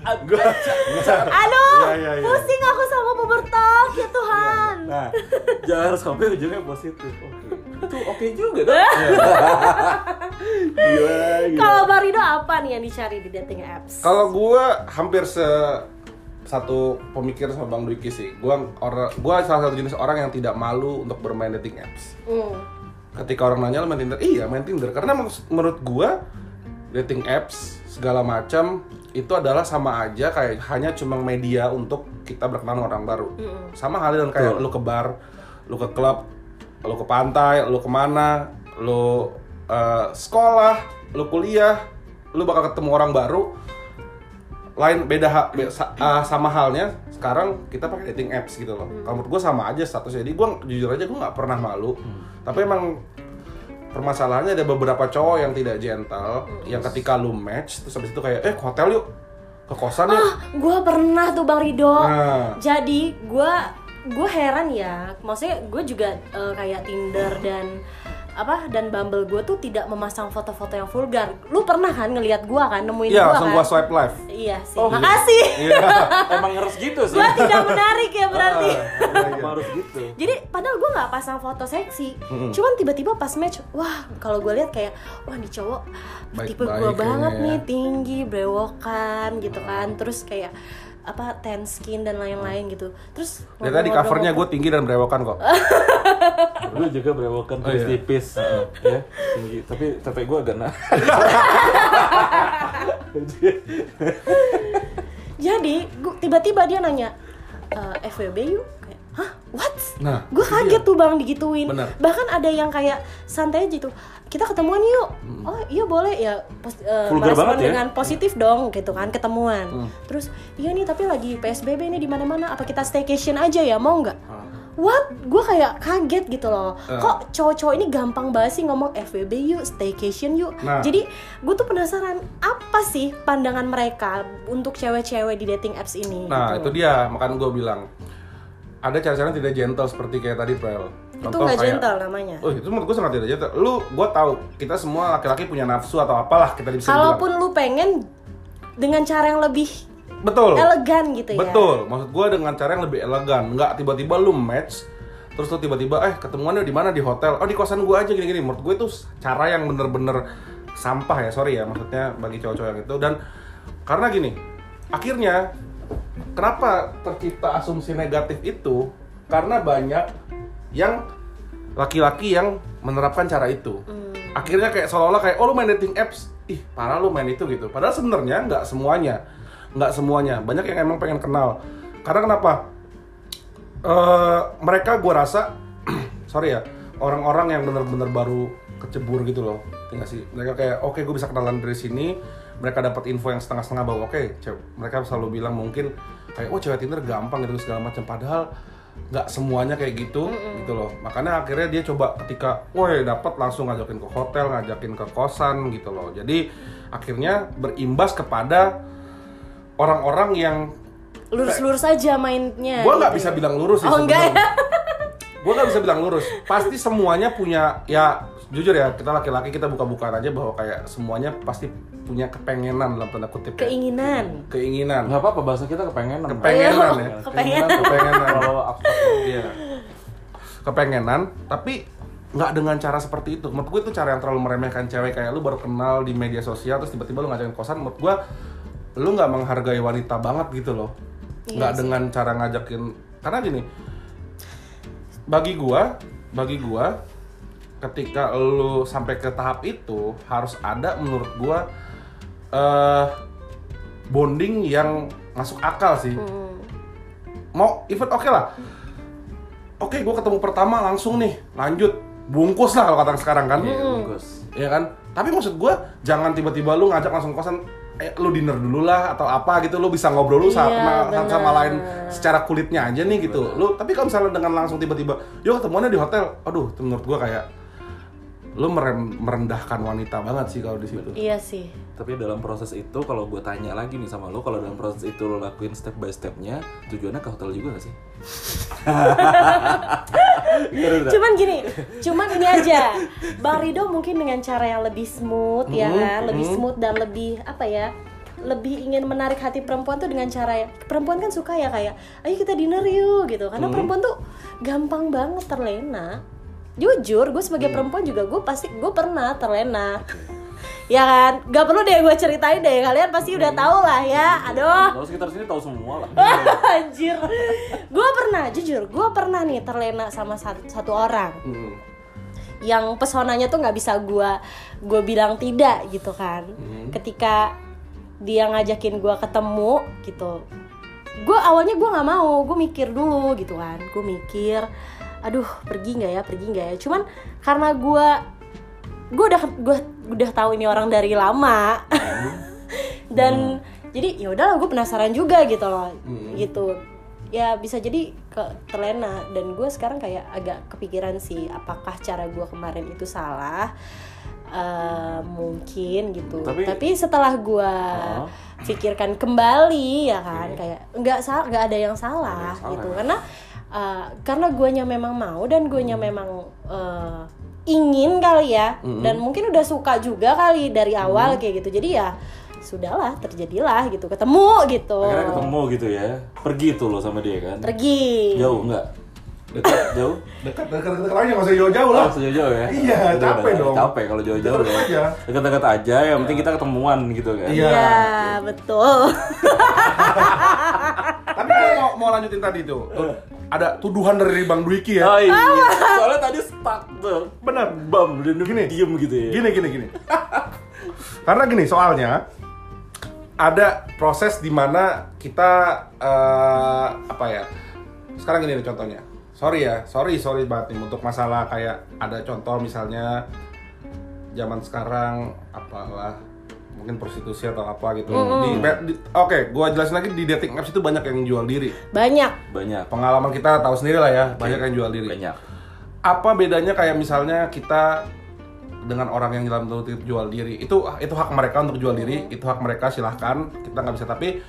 A: Aduh,
C: Iya, iya, iya.
A: pusing aku sama pubertok ya Tuhan.
B: nah jangan sampai ujungnya positif oke itu oke juga dong (laughs) gila, gila.
A: Kalau Barido apa nih yang dicari di dating apps?
C: Kalau gua hampir se satu pemikiran sama Bang Dwiki sih. Gua orang gua salah satu jenis orang yang tidak malu untuk bermain dating apps.
A: Hmm.
C: Ketika orang nanya lu main Tinder, iya main Tinder karena menurut- gua dating apps segala macam itu adalah sama aja kayak hanya cuma media untuk kita berkenalan orang baru. Sama halnya dengan kayak
B: Betul.
C: lu ke bar, lu ke klub, lu ke pantai, lu ke mana, lu eh, sekolah, lu kuliah, lu bakal ketemu orang baru. Lain beda ha- be- sa- ah, sama halnya sekarang kita pakai dating apps gitu loh. Kalau menurut gue sama aja statusnya. Jadi gue jujur aja gue nggak pernah malu. Tapi emang permasalahannya ada beberapa cowok yang tidak gentle, yang ketika lu match terus habis itu kayak eh ke hotel yuk, ke kosan yuk.
A: Ah, gue pernah tuh Bang Rido.
C: Nah.
A: Jadi gue gue heran ya. Maksudnya gue juga eh, kayak Tinder dan apa dan Bumble gue tuh tidak memasang foto-foto yang vulgar. Lu pernah kan ngelihat gue kan nemuin
C: Iya,
A: gue
C: langsung
A: kan?
C: gua swipe left.
A: Iya sih.
B: Oh,
A: Makasih.
C: Iya. (laughs)
B: emang harus gitu sih
A: gue tidak menarik ya berarti.
B: emang harus gitu
A: Jadi padahal gue nggak pasang foto seksi, cuman tiba-tiba pas match, wah kalau gue lihat kayak wah nih cowok tipe
C: Baik-baik
A: gue banget
C: kayaknya
A: nih
C: ya.
A: tinggi, brewokan gitu kan, terus kayak apa tan skin dan lain-lain gitu. Terus
C: Lihat tadi covernya gue tinggi dan berewokan kok. (laughs)
B: Gue juga berewokan
C: Oh, iya.
B: tipis (laughs) ya tinggi tapi tete gue agak nah (laughs)
A: Jadi gua- tiba-tiba dia nanya "Eh, FWB yuk, what?
C: Nah,
A: gue kaget
C: dia.
A: tuh bang digituin.
C: Benar.
A: Bahkan ada yang kayak santai aja tuh. Kita ketemuan yuk. Oh iya boleh ya. Pos, eh,
B: Vulgar
A: merespon
B: ya.
A: dengan positif dong gitu kan ketemuan. Terus iya nih tapi lagi PSBB nih di mana-mana. Apa kita staycation aja ya mau nggak? What? Gue kayak kaget gitu loh. Kok cowok-cowok ini gampang banget sih ngomong FWB yuk, staycation yuk.
C: Nah.
A: Jadi gue tuh penasaran apa sih pandangan mereka untuk cewek-cewek di dating apps ini.
C: Nah,
A: gitu.
C: itu dia, makanya gue bilang ada cara-cara yang tidak gentle seperti kayak tadi Prel.
A: itu nggak gentle namanya.
C: Oh, itu menurut gue sangat tidak gentle. Lu, gue tahu kita semua laki-laki punya nafsu atau apalah kita bisa bilang.
A: Kalaupun lu pengen dengan cara yang lebih
C: Betul.
A: elegan gitu ya.
C: Betul. Maksud gue dengan cara yang lebih elegan. Nggak tiba-tiba lu match, terus lu tiba-tiba eh ketemuannya di mana di hotel. Oh di kosan gue aja gini-gini. Menurut gue itu cara yang bener-bener sampah ya. Sorry ya maksudnya bagi cowok-cowok yang itu. Dan karena gini, akhirnya kenapa tercipta asumsi negatif itu? Karena banyak yang laki-laki yang menerapkan cara itu. Akhirnya kayak seolah-olah kayak oh lu main dating apps, ih parah lu main itu gitu. Padahal sebenarnya nggak semuanya, nggak semuanya. Banyak yang emang pengen kenal. Karena kenapa? Eh, mereka gue rasa (clears throat) sorry ya orang-orang yang bener-bener baru kecebur gitu loh tinggal sih mereka kayak oke gue bisa kenalan dari sini mereka dapat info yang setengah-setengah bahwa oke cew- mereka selalu bilang mungkin kayak oh cewek Tinder gampang gitu segala macam. Padahal nggak semuanya kayak gitu gitu loh. Makanya akhirnya dia coba ketika woi dapat langsung ngajakin ke hotel ngajakin ke kosan gitu loh. Jadi akhirnya berimbas kepada orang-orang yang
A: lurus-lurus aja mainnya
C: gue nggak
A: gitu.
C: bisa bilang lurus sih
A: Oh, enggak
C: sebenarnya. gue nggak bisa bilang lurus. Pasti semuanya punya ya jujur ya kita laki-laki kita buka-bukaan aja bahwa kayak semuanya pasti punya kepengenan dalam tanda kutip ya.
A: keinginan.
C: Keinginan.
B: Nggak apa-apa bahasa kita kepengenan.
C: Kepengenan ya.
A: Kepengenan.
C: kepengenan.
B: Kalau abstrak
C: Iya. kepengenan tapi nggak dengan cara seperti itu. Menurut gue itu cara yang terlalu meremehkan cewek. Kayak lu baru kenal di media sosial terus tiba-tiba lu ngajakin kosan menurut gue lu nggak menghargai wanita banget gitu loh.
A: Iya
C: nggak
A: sih.
C: dengan cara ngajakin. Karena gini bagi gua bagi gua ketika lu sampai ke tahap itu harus ada menurut gua eh bonding yang masuk akal sih.
A: Hmm.
C: mau event oke lah. Oke gue ketemu pertama langsung nih lanjut. Bungkus lah kalau kata sekarang kan.
B: Iya, bagus.
C: ya kan? Tapi maksud gue jangan tiba-tiba lu ngajak langsung kosan eh, lu dinner dulu lah atau apa gitu. Lu bisa ngobrol lu
A: Iya,
C: kenal satu sama lain secara kulitnya aja nih gitu. Lu tapi kalau misalnya dengan langsung tiba-tiba yuk ketemuannya di hotel. Aduh menurut gue kayak lu merem- merendahkan wanita banget sih kalau di situ
A: iya sih
B: Tapi dalam proses itu kalau gue tanya lagi nih sama lo, kalau dalam proses itu lo lakuin step by stepnya, tujuannya ke hotel juga gak sih? (laughs) Bra?
A: cuman gini cuman ini aja bang Rido mungkin dengan cara yang lebih smooth ya
C: Mhm,
A: kan lebih
C: mhm.
A: smooth dan lebih apa ya lebih ingin menarik hati perempuan tuh dengan cara ya perempuan kan suka ya kayak ayo kita dinner yuk gitu karena
C: Mhm.
A: perempuan tuh gampang banget terlena jujur gue sebagai
C: Mhm.
A: perempuan juga gue pasti gue pernah terlena. (laughs) Ya kan? Gak perlu deh gue ceritain deh kalian pasti udah tahu lah ya. Aduh.
B: Lo sekitar sini tahu semua lah. (laughs)
A: anjir. Gue pernah jujur gue pernah nih terlena sama satu, satu orang.
C: Hmm.
A: yang pesonanya tuh nggak bisa gua gue bilang tidak gitu kan. Ketika dia ngajakin gua ketemu gitu. Gue awalnya gue nggak mau gue mikir dulu gitu kan. Gue mikir aduh pergi nggak ya pergi nggak ya? Cuman karena gue gue udah gue udah tahu ini orang dari lama. (laughs) Dan jadi ya udahlah gue penasaran juga gitu loh. Gitu. Ya bisa jadi ke terlena. Dan gue sekarang kayak agak kepikiran sih apakah cara gue kemarin itu salah? Eh, mungkin gitu.
B: Tapi-
A: tapi, setelah gue
B: Oh.
A: pikirkan kembali ya kan kayak nggak salah nggak ada yang salah,
B: Nggak ada yang salah,
A: gitu. Karena eh, karena guanya memang mau dan guanya memang eh, ingin kali ya dan mungkin udah suka juga kali dari awal kayak gitu jadi ya sudahlah terjadilah gitu ketemu gitu
B: Akhirnya ketemu gitu ya. Pergi tuh lo sama dia kan?
A: pergi
B: Jauh enggak? Dekat (laughs) jauh?
C: dekat dekat dekat aja nggak usah jauh-jauh lah
B: Oh, sejauh-jauh ya?
C: Iya,
B: Udah,
C: capek
B: udah,
C: dong.
B: Capek kalau jauh-jauh
C: Dekat
B: ya.
C: aja.
B: Dekat-dekat aja, yang penting kita ketemuan gitu kan.
C: Iya.
A: Iya, betul
C: Tapi mau, mau lanjutin tadi tuh. Ada tuduhan dari Bang Dwiki ya.
B: Oh iya, soalnya tadi stuck tuh
C: Bener.
B: Bam, dan
C: Gini.
B: diem gitu ya
C: Gini gini gini. (laughs) Karena gini soalnya ada proses di mana kita eh, apa ya? Sekarang gini nih contohnya. Sorry ya, sorry sorry banget nih untuk masalah kayak ada contoh misalnya zaman sekarang apalah mungkin prostitusi atau apa gitu. Di, di- Oke, gua jelasin lagi di dating apps itu banyak yang jual diri.
A: banyak.
B: Banyak.
C: Pengalaman kita tahu sendiri lah ya, banyak yang jual diri.
B: Banyak.
C: Apa bedanya kayak misalnya kita dengan orang yang dalam tanda jual diri? Itu itu hak mereka untuk jual diri itu hak mereka silahkan. Kita nggak bisa tapi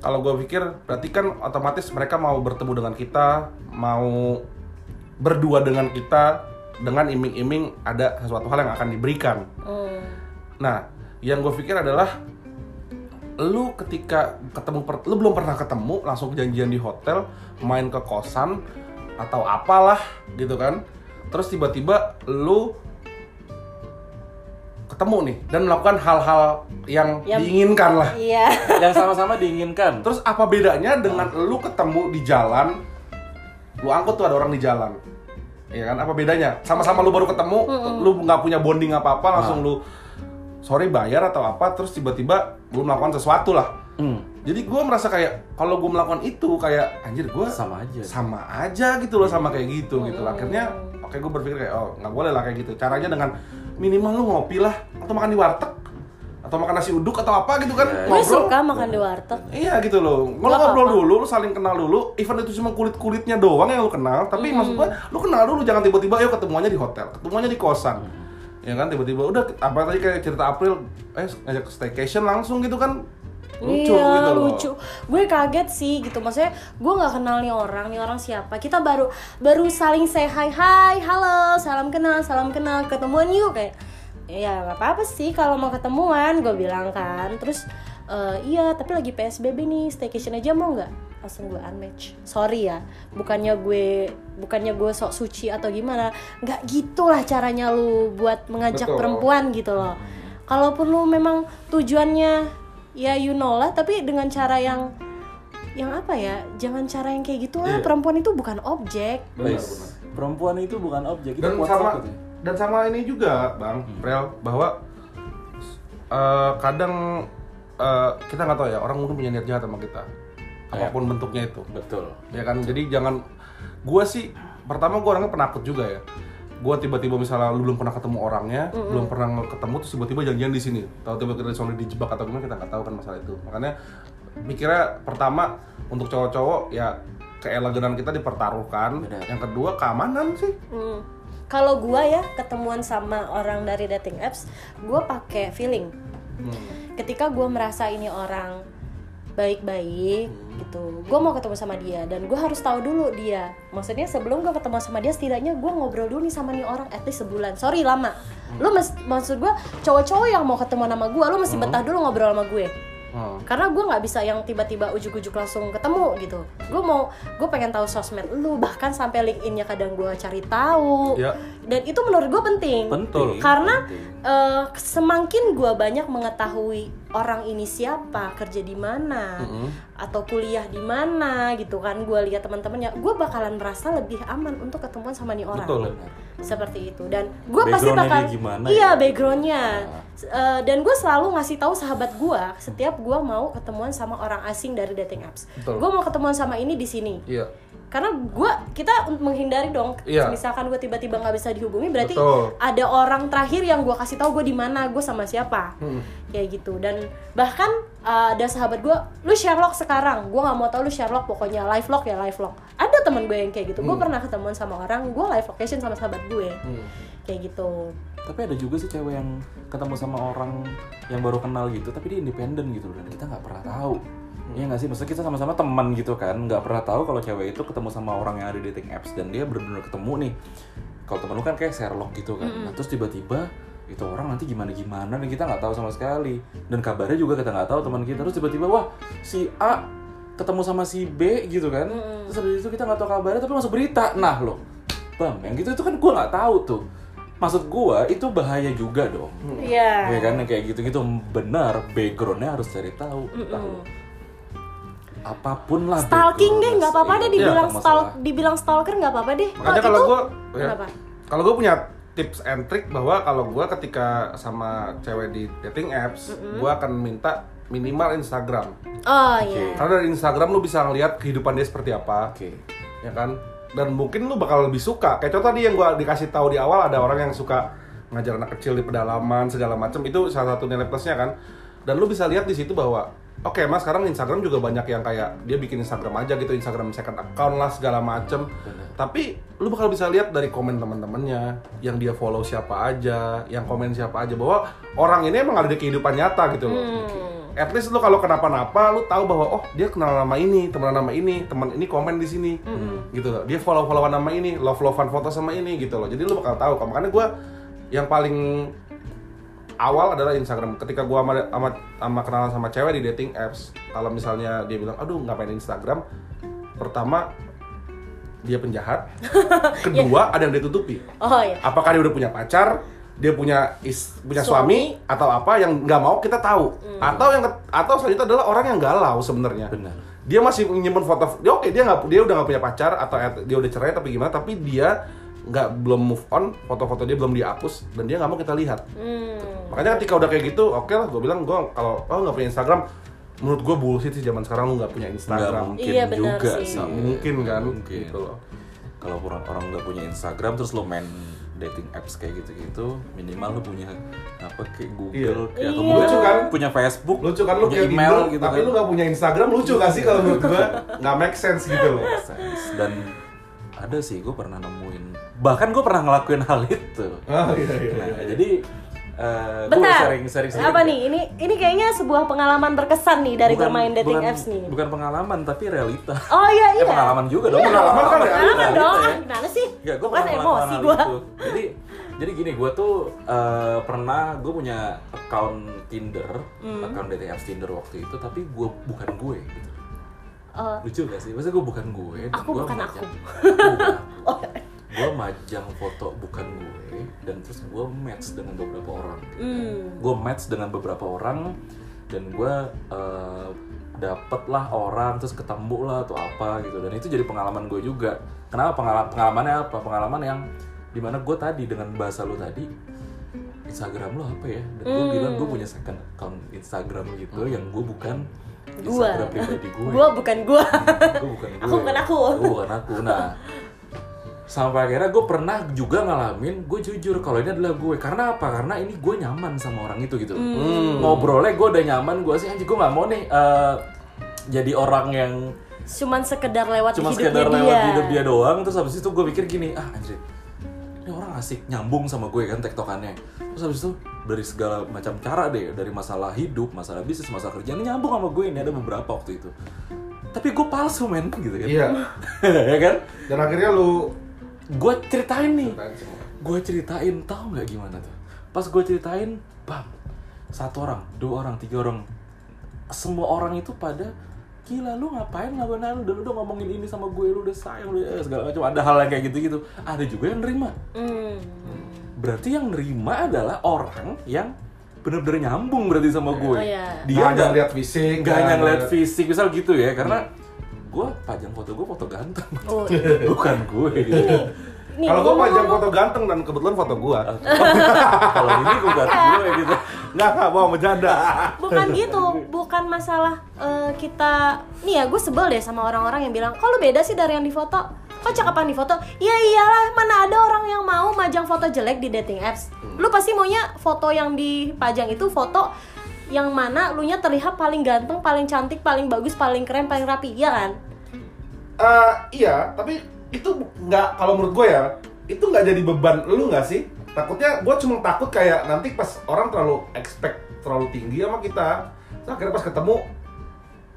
C: kalau gue pikir berarti kan otomatis mereka mau bertemu dengan kita mau berdua dengan kita dengan iming-iming ada sesuatu hal yang akan diberikan.
A: Hmm.
C: Nah, yang gue pikir adalah lu ketika ketemu per- lu belum pernah ketemu langsung janjian di hotel main ke kosan atau apalah gitu kan terus tiba-tiba lu ketemu nih dan melakukan hal-hal yang
A: Yang-
C: diinginkan lah.
A: Iya. (laughs)
B: yang sama-sama diinginkan.
C: Terus apa bedanya dengan lu ketemu di jalan, lu angkut tuh ada orang di jalan, ya kan? Apa bedanya? Sama-sama lu baru ketemu, lu nggak punya bonding apa-apa, langsung lu sorry bayar atau apa, terus tiba-tiba lu melakukan sesuatu lah.
B: Hmm,
C: Jadi gue merasa kayak kalau gue melakukan itu kayak anjir gue
B: sama aja.
C: sama aja gitu loh sama kayak gitu gitu. Lah. akhirnya oke gue berpikir kayak oh nggak boleh lah kayak gitu. Caranya dengan minimal lu ngopi lah atau makan di warteg atau makan nasi uduk atau apa gitu kan
B: Ya,
A: Gue
C: ngobrol.
A: suka makan di warteg.
C: iya gitu loh. Kalau
A: Nggak
C: ngobrol
A: apa-apa.
C: dulu lu saling kenal dulu. Even itu cuma kulit kulitnya doang yang lu kenal tapi maksud gua lu kenal dulu jangan tiba-tiba yuk ketemuannya di hotel ketemuannya di kosan ya kan tiba-tiba udah apa tadi kayak cerita April eh ngajak staycation langsung gitu kan lucu
A: iya,
C: gitu loh
A: lucu. Gue kaget sih gitu. Maksudnya gue nggak kenal nih orang, nih orang siapa. Kita baru baru saling say hi, hi, halo, salam kenal, salam kenal, ketemuan yuk kayak. Ya nggak apa-apa sih kalau mau ketemuan, gue bilang kan. Terus "Eh, iya, tapi lagi PSBB nih, staycation aja mau nggak? Langsung gue unmatch. Sorry ya, bukannya gue bukannya gue sok suci atau gimana. Nggak gitulah caranya lu buat mengajak
C: Betul.
A: perempuan gitu loh. Kalaupun lu memang tujuannya ya you know lah tapi dengan cara yang yang apa ya jangan cara yang kayak gitu lah
C: Iya.
A: perempuan itu bukan objek
C: Benar, benar.
B: perempuan itu bukan objek, itu
C: dan
B: kuat
C: sama dan sama ini juga bang Prel bahwa eh, kadang eh, kita nggak tahu ya orang mungkin punya niat jahat sama kita apa pun bentuknya itu.
B: Betul.
C: ya kan jadi jangan gua sih pertama gua orangnya penakut juga ya. Gua tiba-tiba misalnya lu belum pernah ketemu orangnya belum pernah ketemu terus tiba-tiba janjian di sini. Tahu tiba-tiba soalnya dijebak atau gimana kita nggak tahu kan masalah itu. Makanya mikirnya pertama untuk cowok-cowok ya keeleganan kita dipertaruhkan.
B: Benar.
C: yang kedua keamanan sih.
A: Hmm. kalau gua ya ketemuan sama orang dari dating apps gua pakai feeling.
C: Hmm.
A: ketika gua merasa ini orang baik-baik gitu gue mau ketemu sama dia dan gue harus tahu dulu dia maksudnya sebelum gue ketemu sama dia setidaknya gue ngobrol dulu nih sama nih orang at least sebulan sorry lama lu mes- maksud gue cowok-cowok yang mau ketemu sama gue lu mesti betah dulu ngobrol sama gue
C: Hmm.
A: karena gue nggak bisa yang tiba-tiba ujuk-ujuk langsung ketemu gitu gue mau gue pengen tahu sosmed lu bahkan sampai linkedinnya kadang gue cari tahu
C: Ya.
A: dan itu menurut gue penting
B: Penting.
A: karena
B: penting.
A: eh, semakin gue banyak mengetahui orang ini siapa kerja di mana atau kuliah di mana gitu kan. Gue lihat teman-temannya gue bakalan merasa lebih aman untuk ketemuan sama nih orang.
C: Betul.
A: seperti itu. Dan gue pasti bakal
B: gimana
A: iya
B: ya?
A: backgroundnya. Eh, dan gue selalu ngasih tahu sahabat gue setiap gue mau ketemuan sama orang asing dari dating apps. Gue mau ketemuan sama ini di sini.
C: Iya.
A: Karena gue kita menghindari dong
C: Iya.
A: misalkan gue tiba-tiba nggak bisa dihubungi berarti
C: Betul.
A: ada orang terakhir yang gue kasih tahu gue di mana gue sama siapa
C: Hmm.
A: kayak gitu dan bahkan uh, ada sahabat gue lu Sherlock sekarang gue nggak mau tahu lu Sherlock pokoknya live log ya live log ada teman gue yang kayak gitu gue pernah ketemuan sama orang gue live location sama sahabat gue
C: Hmm.
A: kayak gitu
B: Tapi ada juga sih cewek yang ketemu sama orang yang baru kenal gitu, tapi dia independen gitu dan kita nggak pernah tahu. Iya nggak sih, maksudnya kita sama-sama teman gitu kan, nggak pernah tahu kalau cewek itu ketemu sama orang yang ada di dating apps dan dia benar-benar ketemu nih. Kalau temen lu kan kayak Sherlock gitu kan, nah, terus tiba-tiba itu orang nanti gimana gimana dan kita nggak tahu sama sekali. Dan kabarnya juga kita nggak tahu teman kita. Terus tiba-tiba wah si A ketemu sama si B gitu kan. Terus habis itu kita nggak tahu kabarnya tapi masuk berita. Nah lo bang yang gitu itu kan gua nggak tahu tuh. Maksud gua itu bahaya juga dong.
A: Iya.
B: Ya kan? Kayak gitu-gitu. Benar backgroundnya harus cari tahu. Tahu apa pun lah
A: stalking deh nggak apa-apa deh dibilang
B: Iya,
A: stalk dibilang stalker nggak apa-apa deh.
C: Makanya kalau gue
A: kenapa?
C: kalau gue punya tips and trick bahwa kalau gue ketika sama cewek di dating apps, gue akan minta minimal Instagram.
A: oh iya.
C: Karena dari Instagram lu bisa ngeliat kehidupan dia seperti apa,
B: oke.
C: Ya kan? Dan mungkin lu bakal lebih suka. Kayak contoh tadi yang gue dikasih tahu di awal ada orang yang suka ngajar anak kecil di pedalaman segala macam itu salah satu nilai plusnya kan. Dan lu bisa lihat di situ bahwa Oke mas, sekarang Instagram juga banyak yang kayak dia bikin Instagram aja gitu, Instagram second account lah segala macem. Tapi lu bakal bisa lihat dari komen teman-temannya, yang dia follow siapa aja, yang komen siapa aja bahwa orang ini emang ada di kehidupan nyata gitu loh. At least lu kalau kenapa-napa, lu tahu bahwa oh dia kenal nama ini, teman nama ini, teman ini komen di sini, gitu loh. Dia follow-followan nama ini, love-lovean foto sama ini gitu loh. Jadi lu bakal tahu. Makanya gue yang paling awal adalah Instagram. Ketika gua sama, sama, sama kenalan sama cewek di dating apps, kalau misalnya dia bilang, aduh ngapain Instagram, pertama dia penjahat, (laughs) kedua ada yang ditutupi.
A: oh iya
C: Apakah dia udah punya pacar, dia punya is, punya
A: Suami.
C: suami, atau apa yang nggak mau kita tahu atau yang atau selanjutnya adalah orang yang galau sebenarnya
B: Benar.
C: dia masih menyimpan foto dia oke dia nggak dia udah nggak punya pacar atau at- dia udah cerai tapi gimana tapi dia nggak belum move on foto-foto dia belum dihapus dan dia nggak mau kita lihat
A: Hmm.
C: makanya ketika udah kayak gitu oke lah gue bilang gue kalau oh nggak punya Instagram menurut gue bullshit sih zaman sekarang lu nggak punya
B: Nggak
C: Instagram
B: mungkin
A: Iya, benar
B: juga
A: sih.
C: Nggak mungkin kan
B: Mungkin.
C: gitu loh
B: Kalau orang orang nggak punya Instagram terus lo main dating apps kayak gitu-gitu, minimal lo punya apa kayak Google, kayak atau
A: Iya.
C: Lucu kan?
B: punya Facebook,
C: lucu kan lu
B: punya
C: kayak
B: email
C: Tinder,
B: gitu
C: tapi
B: kan.
C: lu nggak punya Instagram lucu gak sih kalau menurut gue nggak make sense gitu loh.
B: Dan ada sih gue pernah nemuin, bahkan gue pernah ngelakuin hal itu.
C: oh iya iya,
B: Nah,
C: iya.
B: jadi uh, gue
A: Bentar.
B: sering sering sering
A: Apa nih? Ini ini kayaknya sebuah pengalaman berkesan nih dari
B: Bukan-
A: bermain dating
B: bukan-
A: apps nih.
B: Bukan pengalaman tapi realita.
A: Oh iya
B: Eh,
A: iya.
B: pengalaman juga dong.
A: Iya,
C: Pengalaman kan
A: Pengalaman
C: realita
A: dong.
B: ya.
A: Ah, Gimana sih?
B: Enggak, gue
A: Kan
B: pernah
A: emosi
B: itu. Jadi jadi gini, gue tuh eh, pernah gue punya account Tinder,
A: Hmm.
B: account dating apps Tinder waktu itu, tapi gue bukan gue. Gitu.
A: Eh,
B: Lucu gak sih? Maksudnya gue bukan gue.
A: Aku
B: gua
A: bukan aku.
B: Bukan (laughs)
A: Oh.
B: Gue majang foto bukan gue dan terus gue match dengan beberapa orang.
A: hmm.
B: Gue match dengan beberapa orang dan gue eh, dapet lah orang terus ketemu lah atau apa gitu dan itu jadi pengalaman gue juga. Kenapa pengalaman pengalamannya apa? Pengalaman yang di mana gue tadi dengan bahasa lu tadi Instagram lo apa ya? Dan gue
A: Hmm.
B: bilang gue punya second account Instagram gitu yang gue bukan
A: Gua.
B: Instagram pribadi gue.
A: Gua bukan gua.
B: Gue bukan gue. (laughs)
A: Aku bukan aku.
B: Gue bukan aku. Nah, sampai akhirnya gue pernah juga ngalamin gue jujur kalau ini adalah gue karena apa? Karena ini gue nyaman sama orang itu gitu
A: Hmm.
B: ngobrolnya gue udah nyaman gue sih anjir gue nggak mau nih eh, jadi orang yang
A: Cuman sekedar lewat
B: cuma
A: hidupnya
B: sekedar
A: dia.
B: lewat hidup dia doang. Terus habis itu gue pikir gini ah anjir ini orang asik nyambung sama gue kan tektokannya. Terus habis itu dari segala macam cara deh dari masalah hidup masalah bisnis masalah kerjaan ini nyambung sama gue ini ada beberapa waktu itu. Tapi gue palsu men gitu kan.
C: Iya. (laughs)
B: Ya kan?
C: Dan akhirnya lu
B: gue ceritain nih. Gue ceritain tahu nggak gimana tuh? Pas gue ceritain bang satu orang dua orang tiga orang semua orang itu pada gila lu ngapain ngapain lu udah lu udah ngomongin ini sama gue lu udah sayang lu eh, segala macam. Ada hal yang kayak gitu gitu ada juga yang nerima.
A: Hmm.
B: berarti yang nerima adalah orang yang bener-bener nyambung berarti sama gue.
A: Oh, iya.
B: dia
C: nggak lihat fisik
B: nggak hanya
C: nggak
B: ngeliat fisik misal gitu ya karena gue pajang foto gue foto ganteng.
A: Oh, (laughs)
B: bukan gue
A: nih
C: kalau gua pajang foto ganteng dan kebetulan foto gua. (laughs)
B: Kalau ini gue gak gue gitu.
C: Nggak nggak mau bercanda.
A: Bukan gitu bukan masalah eh, kita nih ya gue sebel deh sama orang-orang yang bilang kok lu beda sih dari yang di foto? Kok cakapan di foto? Ya iyalah mana ada orang yang mau majang foto jelek di dating apps. Lu pasti maunya foto yang dipajang itu foto yang mana lu nya terlihat paling ganteng paling cantik paling bagus paling keren paling rapi iya kan?
C: Eh, iya tapi itu nggak kalau menurut gue ya itu nggak jadi beban lu nggak sih? Takutnya gue cuma takut kayak nanti pas orang terlalu expect terlalu tinggi sama kita terus akhirnya pas ketemu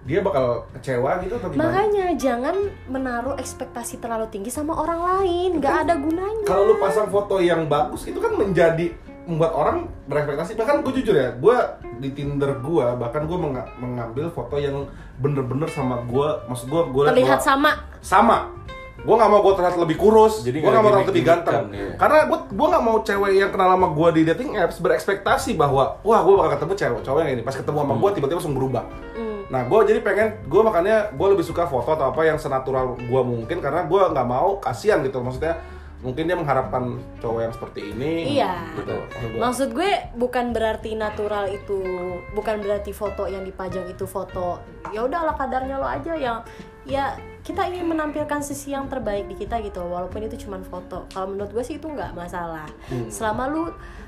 C: dia bakal kecewa gitu atau gimana?
A: Makanya jangan menaruh ekspektasi terlalu tinggi sama orang lain nggak ada gunanya.
C: Kalau lu pasang foto yang bagus itu kan menjadi membuat orang berekspektasi. Bahkan gue jujur ya gue di Tinder gue bahkan gue mengambil foto yang bener-bener sama gue maksud gue gue
A: terlihat sama?
C: Sama. Gue nggak mau gue terlihat lebih kurus
B: Jadi
C: gue nggak mau terlihat lebih ganteng.
B: iya.
C: karena gue gue nggak mau cewek yang kenal sama gue di dating apps berekspektasi bahwa wah gue bakal ketemu cewek cowok yang ini. Pas ketemu sama gue tiba-tiba langsung berubah.
A: Hmm.
C: nah gue jadi pengen gue makanya gue lebih suka foto atau apa yang senatural gue mungkin karena gue nggak mau kasihan gitu. Maksudnya mungkin dia mengharapkan cowok yang seperti ini
A: Iya.
C: gitu maksud
A: gue bukan berarti natural itu bukan berarti foto yang dipajang itu foto. Ya udah ala kadarnya lo aja yang ya kita ingin menampilkan sisi yang terbaik di kita gitu walaupun itu cuma foto. Kalau menurut gue sih itu nggak masalah.
C: Hmm.
A: Selama lu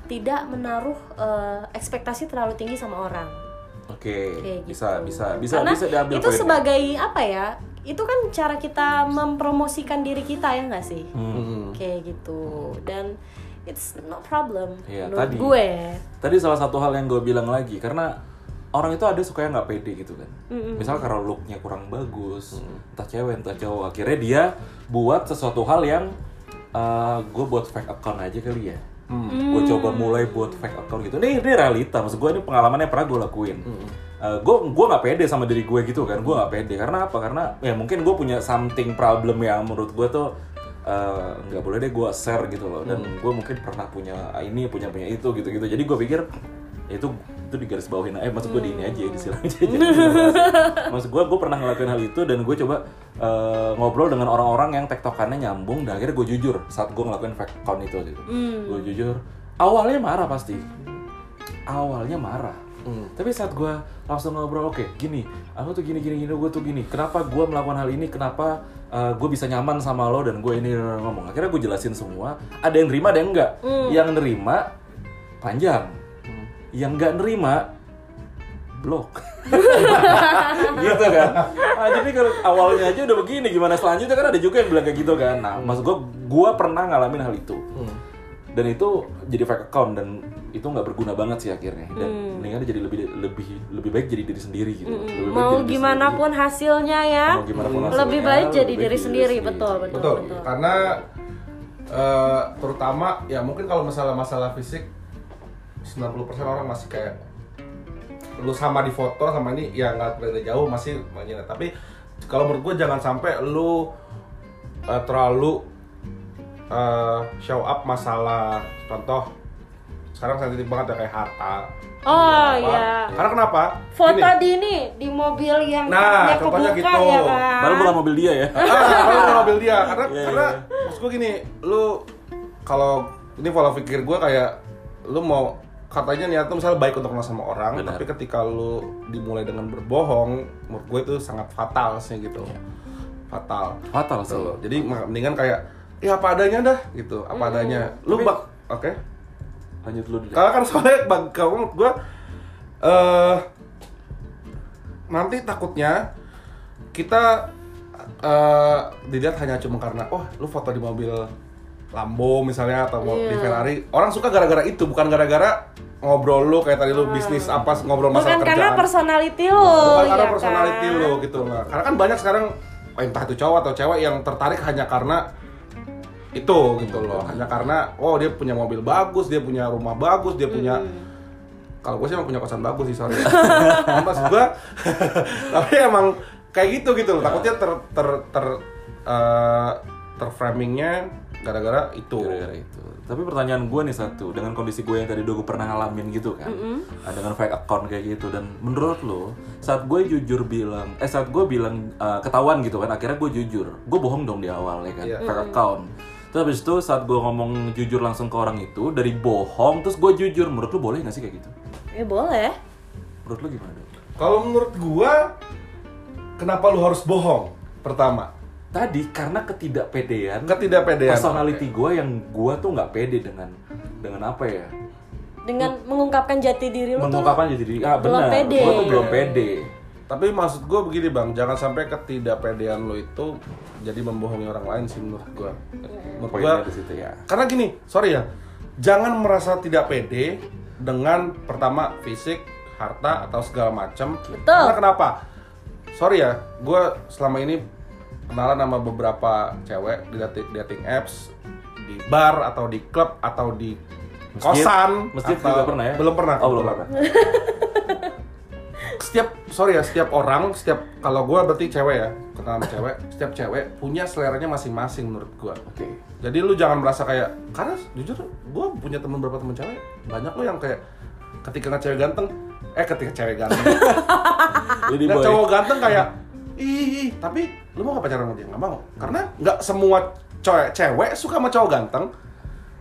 A: tidak menaruh eh, ekspektasi terlalu tinggi sama orang.
B: Oke,
A: Kayak
B: bisa
A: gitu.
B: bisa bisa
A: Karena
B: bisa diambil
A: itu sebagai apa ya? Itu kan cara kita mempromosikan diri kita ya nggak sih?
C: Hmm.
A: Kayak gitu. Dan it's no problem
B: Iya,
A: menurut
B: tadi.
A: gue.
B: Tadi salah satu hal yang gue bilang lagi karena orang itu ada suka yang nggak pede gitu kan. Misal karena looknya kurang bagus, entah cewek entah cowok, akhirnya dia buat sesuatu hal yang gue buat fake account aja kali ya. Gue coba mulai buat fake account gitu. Nih ini realita, maksud gue ini pengalaman yang pernah gue lakuin. Gue gue nggak pede sama diri gue gitu kan, gue nggak pede. Karena apa? Karena ya mungkin gue punya something problem yang menurut gue tuh eh, nggak boleh deh gue share gitu loh. Dan
C: Hmm.
B: gue mungkin pernah punya ini punya punya itu gitu gitu jadi gue pikir ya itu itu di garis bawahin eh maksud gue di ini aja di silang aja. Jadi (laughs) maksud gue gue pernah ngelakuin hal itu dan gue coba eh, ngobrol dengan orang-orang yang tektokannya nyambung dan akhirnya gue jujur saat gue ngelakuin fake account itu gitu. Gue jujur awalnya marah pasti. Awalnya marah tapi saat gue langsung ngobrol oke gini aku tuh gini gini gini gue tuh gini kenapa gue melakukan hal ini kenapa gue bisa nyaman sama lo dan gue ini ngomong? Akhirnya gue jelasin semua ada yang nerima ada yang enggak. Yang nerima panjang. Yang nggak nerima blok. (laughs) (laughs) Gitu kan. Ah, jadi kalau awalnya aja udah begini gimana selanjutnya? Kan ada juga yang bilang kayak gitu kan. Nah maksud gue gue pernah ngalamin hal itu. Dan itu jadi fake account dan itu nggak berguna banget sih akhirnya. Dan mendingan jadi lebih lebih lebih baik jadi diri sendiri gitu. Lebih baik
A: mau
B: diri
A: gimana
B: sendiri.
A: pun hasilnya ya.
B: Mau gimana pun
A: lebih
B: hasilnya,
A: baik jadi
B: lebih
A: diri
B: baik
A: sendiri betul betul
C: betul,
A: betul.
C: Karena eh, terutama ya mungkin kalau masalah masalah fisik 90% orang masih kayak lu sama di foto sama ini ya nggak beda jauh masih mengingat tapi kalau menurut gue jangan sampai lu eh, terlalu eh, show up masalah contoh sekarang sensitif banget ya kayak harta
A: oh
C: Apa.
A: ya
C: karena kenapa
A: foto
C: Gini.
A: di ini di mobil yang
C: Nah, contohnya
A: kebuka
C: gitu.
A: ya kan
B: baru bukan mobil dia ya
C: ah, kalau mau mobil dia karena
B: Iya,
C: karena
B: iya.
C: maksud gue gini lu kalau ini pola pikir gue kayak lu mau katanya niat lu misalnya baik untuk kenal sama orang
B: Benar.
C: tapi ketika lu dimulai dengan berbohong menurut gue itu sangat fatal sih gitu
B: Iya.
C: fatal
B: fatal
C: Gitu
B: sih
C: loh. jadi mendingan kayak ya apa adanya dah gitu apa adanya lu
B: Tapi-
C: bak oke
B: lanjut lu dulu
C: karena kan soalnya bang kamu menurut gue eh nanti takutnya kita eh dilihat hanya cuma karena oh lu foto di mobil Lambo misalnya atau mau di
A: Iya.
C: Ferrari. Orang suka gara-gara itu bukan gara-gara ngobrol lu kayak tadi lu bisnis apa ngobrol masalah
A: bukan karena
C: kerjaan.
A: personality lo
C: bukan karena
A: ya
C: personality
A: kan?
C: lu gitu lah karena kan banyak sekarang entah itu cowok atau cewek yang tertarik hanya karena itu gitu loh. Hanya karena oh dia punya mobil bagus dia punya rumah bagus dia punya kalau gue sih emang punya kosan bagus sih sorry. (laughs) Maksud gue (laughs) tapi emang kayak gitu gitu loh. Takutnya ter ter ter eh, terframingnya gara-gara itu.
B: Gara-gara itu. Tapi pertanyaan gue nih satu. Dengan kondisi gue yang tadi udah gue pernah ngalamin gitu kan. Nah, dengan fake account kayak gitu. Dan menurut lo saat gue jujur bilang eh saat gue bilang uh, ketahuan gitu kan akhirnya gue jujur. Gue bohong dong di awal ya kan?
C: Iya.
B: fake account terus habis itu saat gue ngomong jujur langsung ke orang itu dari bohong terus gue jujur menurut lo boleh gak sih kayak gitu?
A: Ya boleh.
B: Menurut lo gimana? Dong
C: kalau menurut gua kenapa lu harus bohong? Pertama.
B: Tadi karena ketidakpedean
C: ketidakpedean.
B: personality gue yang gue tuh nggak pede dengan dengan apa ya?
A: Dengan mengungkapkan jati diri lo tuh
B: mengungkapkan jadi diri. Ah
A: belum
B: benar.
A: pede.
B: gue tuh belum pede
C: Tapi maksud gue begini bang, jangan sampai ketidakpedean lo itu jadi membohongi orang lain sih menurut gue. Menurut gue,
B: ya
C: karena gini, sorry ya, jangan merasa tidak pede dengan pertama fisik, harta atau segala macam. Karena kenapa? Sorry ya, gue selama ini kenalan sama beberapa cewek di dating, dating apps, di bar atau di klub atau di
B: Masjid?
C: kosan.
B: Masjid
C: atau-
B: juga pernah ya?
C: Belum pernah.
B: Oh, belum pernah.
C: Setiap sorry ya setiap orang setiap kalau gue berarti cewek ya kenal sama cewek setiap cewek punya seleranya masing-masing menurut gue
B: Oke.
C: jadi lu jangan merasa kayak karena jujur gue punya teman beberapa teman cewek banyak lo yang kayak ketika ngeliat cewek ganteng eh ketika cewek ganteng (laughs)
B: Jadi boy.
C: cowok ganteng kayak ih, ih tapi lu mau gak pacaran sama dia nggak mau karena nggak semua cewek cewek suka sama cowok ganteng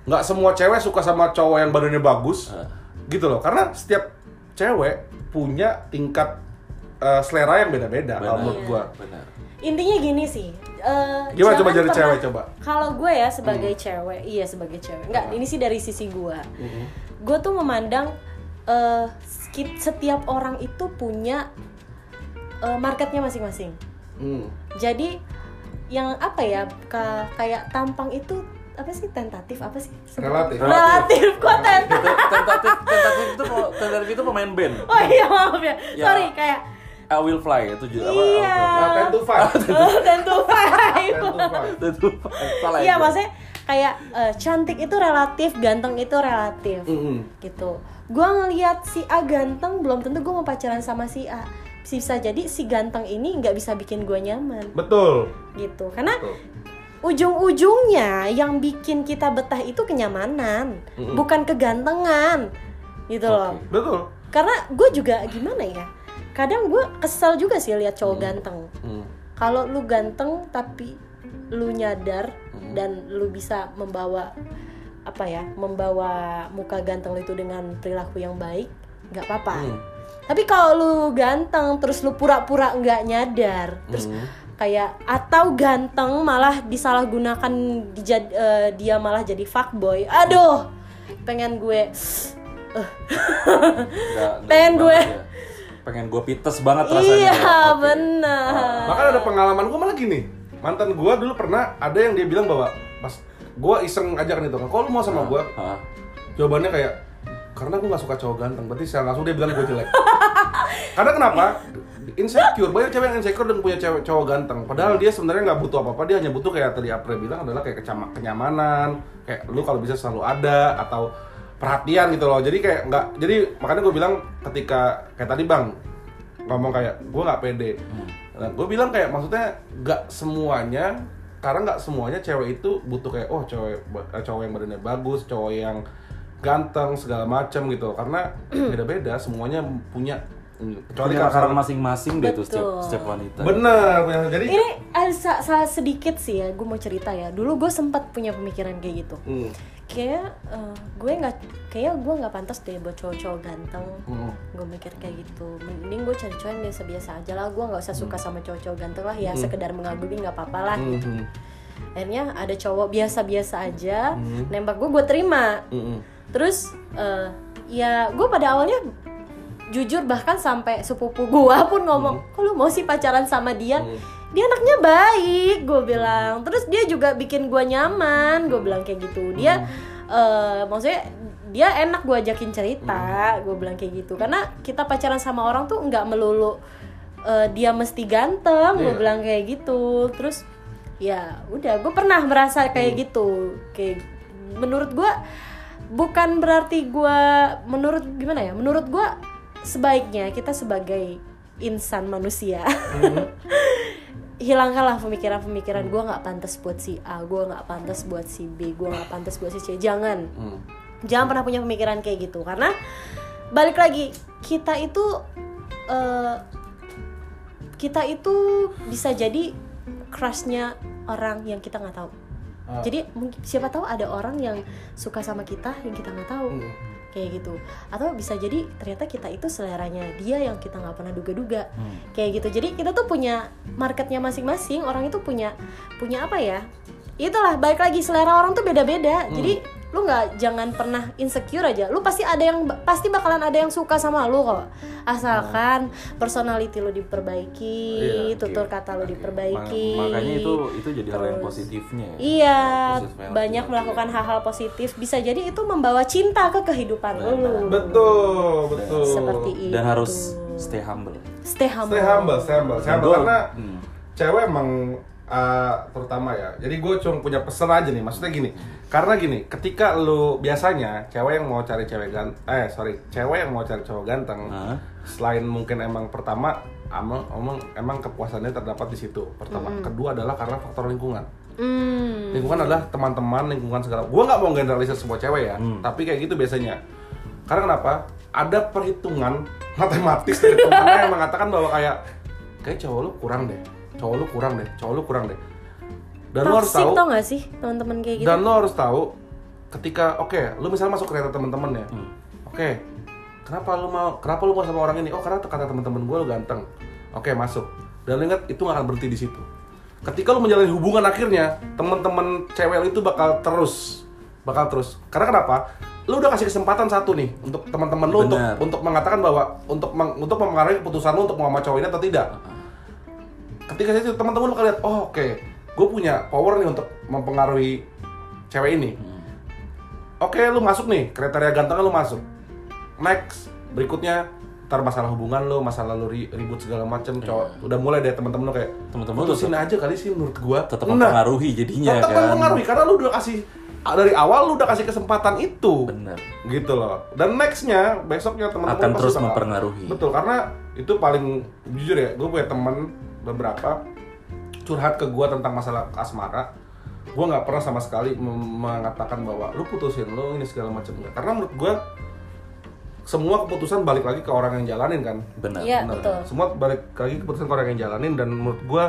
C: nggak semua cewek suka sama cowok yang badannya bagus
B: Ah.
C: gitu loh karena setiap cewek punya tingkat eh, selera yang beda-beda kalau menurut gua
B: Benar.
A: intinya gini sih eh,
C: Gimana coba jadi
A: pernah-
C: cewek, coba?
A: kalau gue ya sebagai cewek iya sebagai cewek nggak ini sih dari sisi gue
C: Mm-hmm.
A: gue tuh memandang eh, skit- setiap orang itu punya eh, marketnya masing-masing
C: Hmm.
A: jadi yang apa ya ka- kayak tampang itu apa sih tentatif apa sih
C: Relatif.
A: relatif kok tentatif
B: tentatif tentatif itu tentatif itu pemain band
A: oh iya maaf ya
B: Ya.
A: sorry kayak
B: I will fly itu juga apa
A: Iya.
C: Ten to five.
A: oh, tentu (laughs) five
C: Ten to five.
B: Tentu salah
A: Iya
B: itu.
A: maksudnya kayak eh, cantik itu relatif, ganteng itu relatif,
C: Mm-mm.
A: gitu. Gua ngelihat si A ganteng, belum tentu gue mau pacaran sama si A. Bisa jadi si ganteng ini nggak bisa bikin gue nyaman,
C: Betul.
A: gitu. Karena
C: Betul.
A: Ujung-ujungnya yang bikin kita betah itu kenyamanan, bukan kegantengan, gitu loh.
B: Oke.
C: Betul.
A: Karena gue juga gimana ya, kadang gue kesel juga sih lihat cowok ganteng.
C: Hmm.
A: Kalau lu ganteng tapi lu nyadar dan lu bisa membawa apa ya, membawa muka ganteng lu itu dengan perilaku yang baik, nggak apa-apa.
C: Hmm.
A: Tapi kalau lu ganteng terus lu pura-pura nggak nyadar, terus kayak atau ganteng malah disalahgunakan dijad- eh, dia malah jadi fuckboy. Aduh, pengen gue
B: nggak
A: Pengen gue.
B: ya. pengen gue pites banget rasanya
A: Iya,
B: ya. Oke.
A: benar.
C: Bahkan ada pengalaman gue malah gini. Mantan gue dulu pernah ada yang dia bilang bahwa pas gue iseng ajakan itu kan, kalau lu mau sama gue,
B: Hah?
C: jawabannya kayak karena gue gak suka cowok ganteng. Berarti secara langsung dia bilang gue jelek. (laughs) karena kenapa? Insecure, banyak cewek yang insecure dan punya cewek cowok ganteng. Padahal dia sebenarnya nggak butuh apa-apa, dia hanya butuh kayak tadi Apre bilang adalah kayak kecama- kenyamanan, kayak lu kalau bisa selalu ada atau perhatian gitu loh. Jadi kayak nggak, jadi makanya gue bilang ketika kayak tadi bang ngomong kayak gue nggak pede. Nah, gue bilang kayak maksudnya nggak semuanya karena nggak semuanya cewek itu butuh kayak oh cowok eh, cowok yang badannya bagus, cowok yang ganteng segala macam gitu. Karena (clears throat) beda-beda semuanya punya hmm, kecuali
B: Punya makanan
C: kalau-
B: masing-masing deh tuh setiap, setiap wanita
C: Bener, jadi
A: Ini ada sa- salah sedikit sih ya, gue mau cerita ya. Dulu gue sempat punya pemikiran kayak gitu.
C: Hmm,
A: Kayak eh, gue nggak, kayak gue nggak pantas deh buat cowok-cowok ganteng.
C: hmm,
A: Gue mikir kayak gitu. Mending gue cari cowok yang biasa-biasa aja lah. Gue nggak usah suka sama cowok-cowok ganteng lah. Ya sekedar mengagumi nggak apa-apa lah.
C: hmm,
A: gitu.
C: hmm,
A: Akhirnya ada cowok biasa-biasa aja,
C: Hmm.
A: nembak gue, gue terima.
C: hmm, hmm.
A: Terus eh, ya gue pada awalnya jujur bahkan sampai sepupu gua pun ngomong, kok lu mau sih pacaran sama dia? Dia anaknya baik, gue bilang. Terus dia juga bikin gua nyaman, gue bilang kayak gitu. Dia eh, maksudnya dia enak gue ajakin cerita, gue bilang kayak gitu. Karena kita pacaran sama orang tuh nggak melulu eh, dia mesti ganteng, gue
C: Iya.
A: bilang kayak gitu. Terus ya udah, gue pernah merasa kayak gitu. Kayak menurut gua bukan berarti gua menurut gimana ya menurut gua sebaiknya kita sebagai insan manusia (laughs) hilangkanlah pemikiran-pemikiran gua nggak pantas buat si A gua nggak pantas buat si B gua nggak pantas buat si C jangan
C: Hmm.
A: jangan pernah punya pemikiran kayak gitu karena balik lagi kita itu eh, kita itu bisa jadi crushnya orang yang kita nggak tahu
C: Ah.
A: jadi siapa tahu ada orang yang suka sama kita yang kita nggak tahu
C: Hmm.
A: Kayak gitu. Atau bisa jadi ternyata kita itu seleranya dia yang kita nggak pernah duga-duga.
B: Hmm.
A: kayak gitu. Jadi kita tuh punya marketnya masing-masing orang itu punya punya apa ya? Itulah baik lagi selera orang tuh beda-beda.
C: Hmm.
A: jadi lu nggak jangan pernah insecure aja lu pasti ada yang pasti bakalan ada yang suka sama lu kok asalkan personality lu diperbaiki
C: Iya,
A: tutur
B: oke.
A: kata lu diperbaiki
B: Ma- makanya itu itu jadi hal yang
A: Terus-
B: positifnya ya.
A: Iya,
B: Positif
A: banyak melakukan hal-hal positif. Bisa jadi itu membawa cinta ke kehidupan lu.
C: betul betul
A: Seperti itu.
B: dan harus stay humble
A: stay humble.
C: stay humble stay humble stay humble karena
B: hmm.
C: cewek emang uh, terutama ya jadi gue cuma punya pesan aja nih maksudnya gini karena gini ketika lu biasanya cewek yang mau cari cewek ganteng eh sorry cewek yang mau cari cowok ganteng
B: Hah?
C: selain mungkin emang pertama emang emang, emang kepuasannya terdapat di situ. Pertama. Kedua adalah karena faktor lingkungan.
A: Hmm.
C: lingkungan adalah teman-teman lingkungan segala. Gue nggak mau generalisir semua cewek ya
B: Hmm.
C: tapi kayak gitu biasanya. Karena kenapa? Ada perhitungan matematis dari temannya yang mengatakan bahwa kayak kayak cowok lu kurang deh cowok lu kurang deh cowok lu kurang deh dan lu harus
A: Toxic
C: tahu
A: tau gak sih teman-teman kayak gitu?
C: dan lo harus tahu ketika oke lu misalnya masuk kereta temen-temen ya.
B: Hmm.
C: oke kenapa lu mau kenapa lu mau sama orang ini? Oh karena kata teman-teman gue lu ganteng. Oke masuk. Dan lu ingat itu gak akan berhenti di situ. Ketika lu menjalani hubungan akhirnya teman-teman cewek lu itu bakal terus bakal terus. Karena kenapa? Lu udah kasih kesempatan satu nih untuk teman-teman lu untuk untuk mengatakan bahwa untuk meng- untuk mempengaruhi keputusan lu untuk mau sama cowok ini atau tidak. Ketika itu teman-teman lu lihat oh oke gue punya power nih untuk mempengaruhi cewek ini. Oke lu masuk nih. Kriteria ganteng lu masuk. Next berikutnya ntar masalah hubungan lu masalah lu ri- ribut segala macem cowok. Udah mulai deh teman-teman lu kayak
B: Temen-temen lu
C: putusin aja kali sih menurut gua.
B: tetap
C: Nah,
B: mempengaruhi jadinya
C: tetap
B: kan.
C: mempengaruhi karena lu udah kasih dari awal lu udah kasih kesempatan itu.
B: Bener.
C: Gitu loh. Dan nextnya besoknya teman-teman
B: Akan terus mempengaruhi.
C: betul karena itu paling jujur ya gue punya teman beberapa curhat ke gue tentang masalah asmara gue nggak pernah sama sekali mengatakan bahwa lu putusin lu ini segala macam enggak karena menurut gue semua keputusan balik lagi ke orang yang jalanin kan
B: benar
A: Iya,
C: Benar.
A: betul.
C: semua balik lagi keputusan ke orang yang jalanin dan menurut gue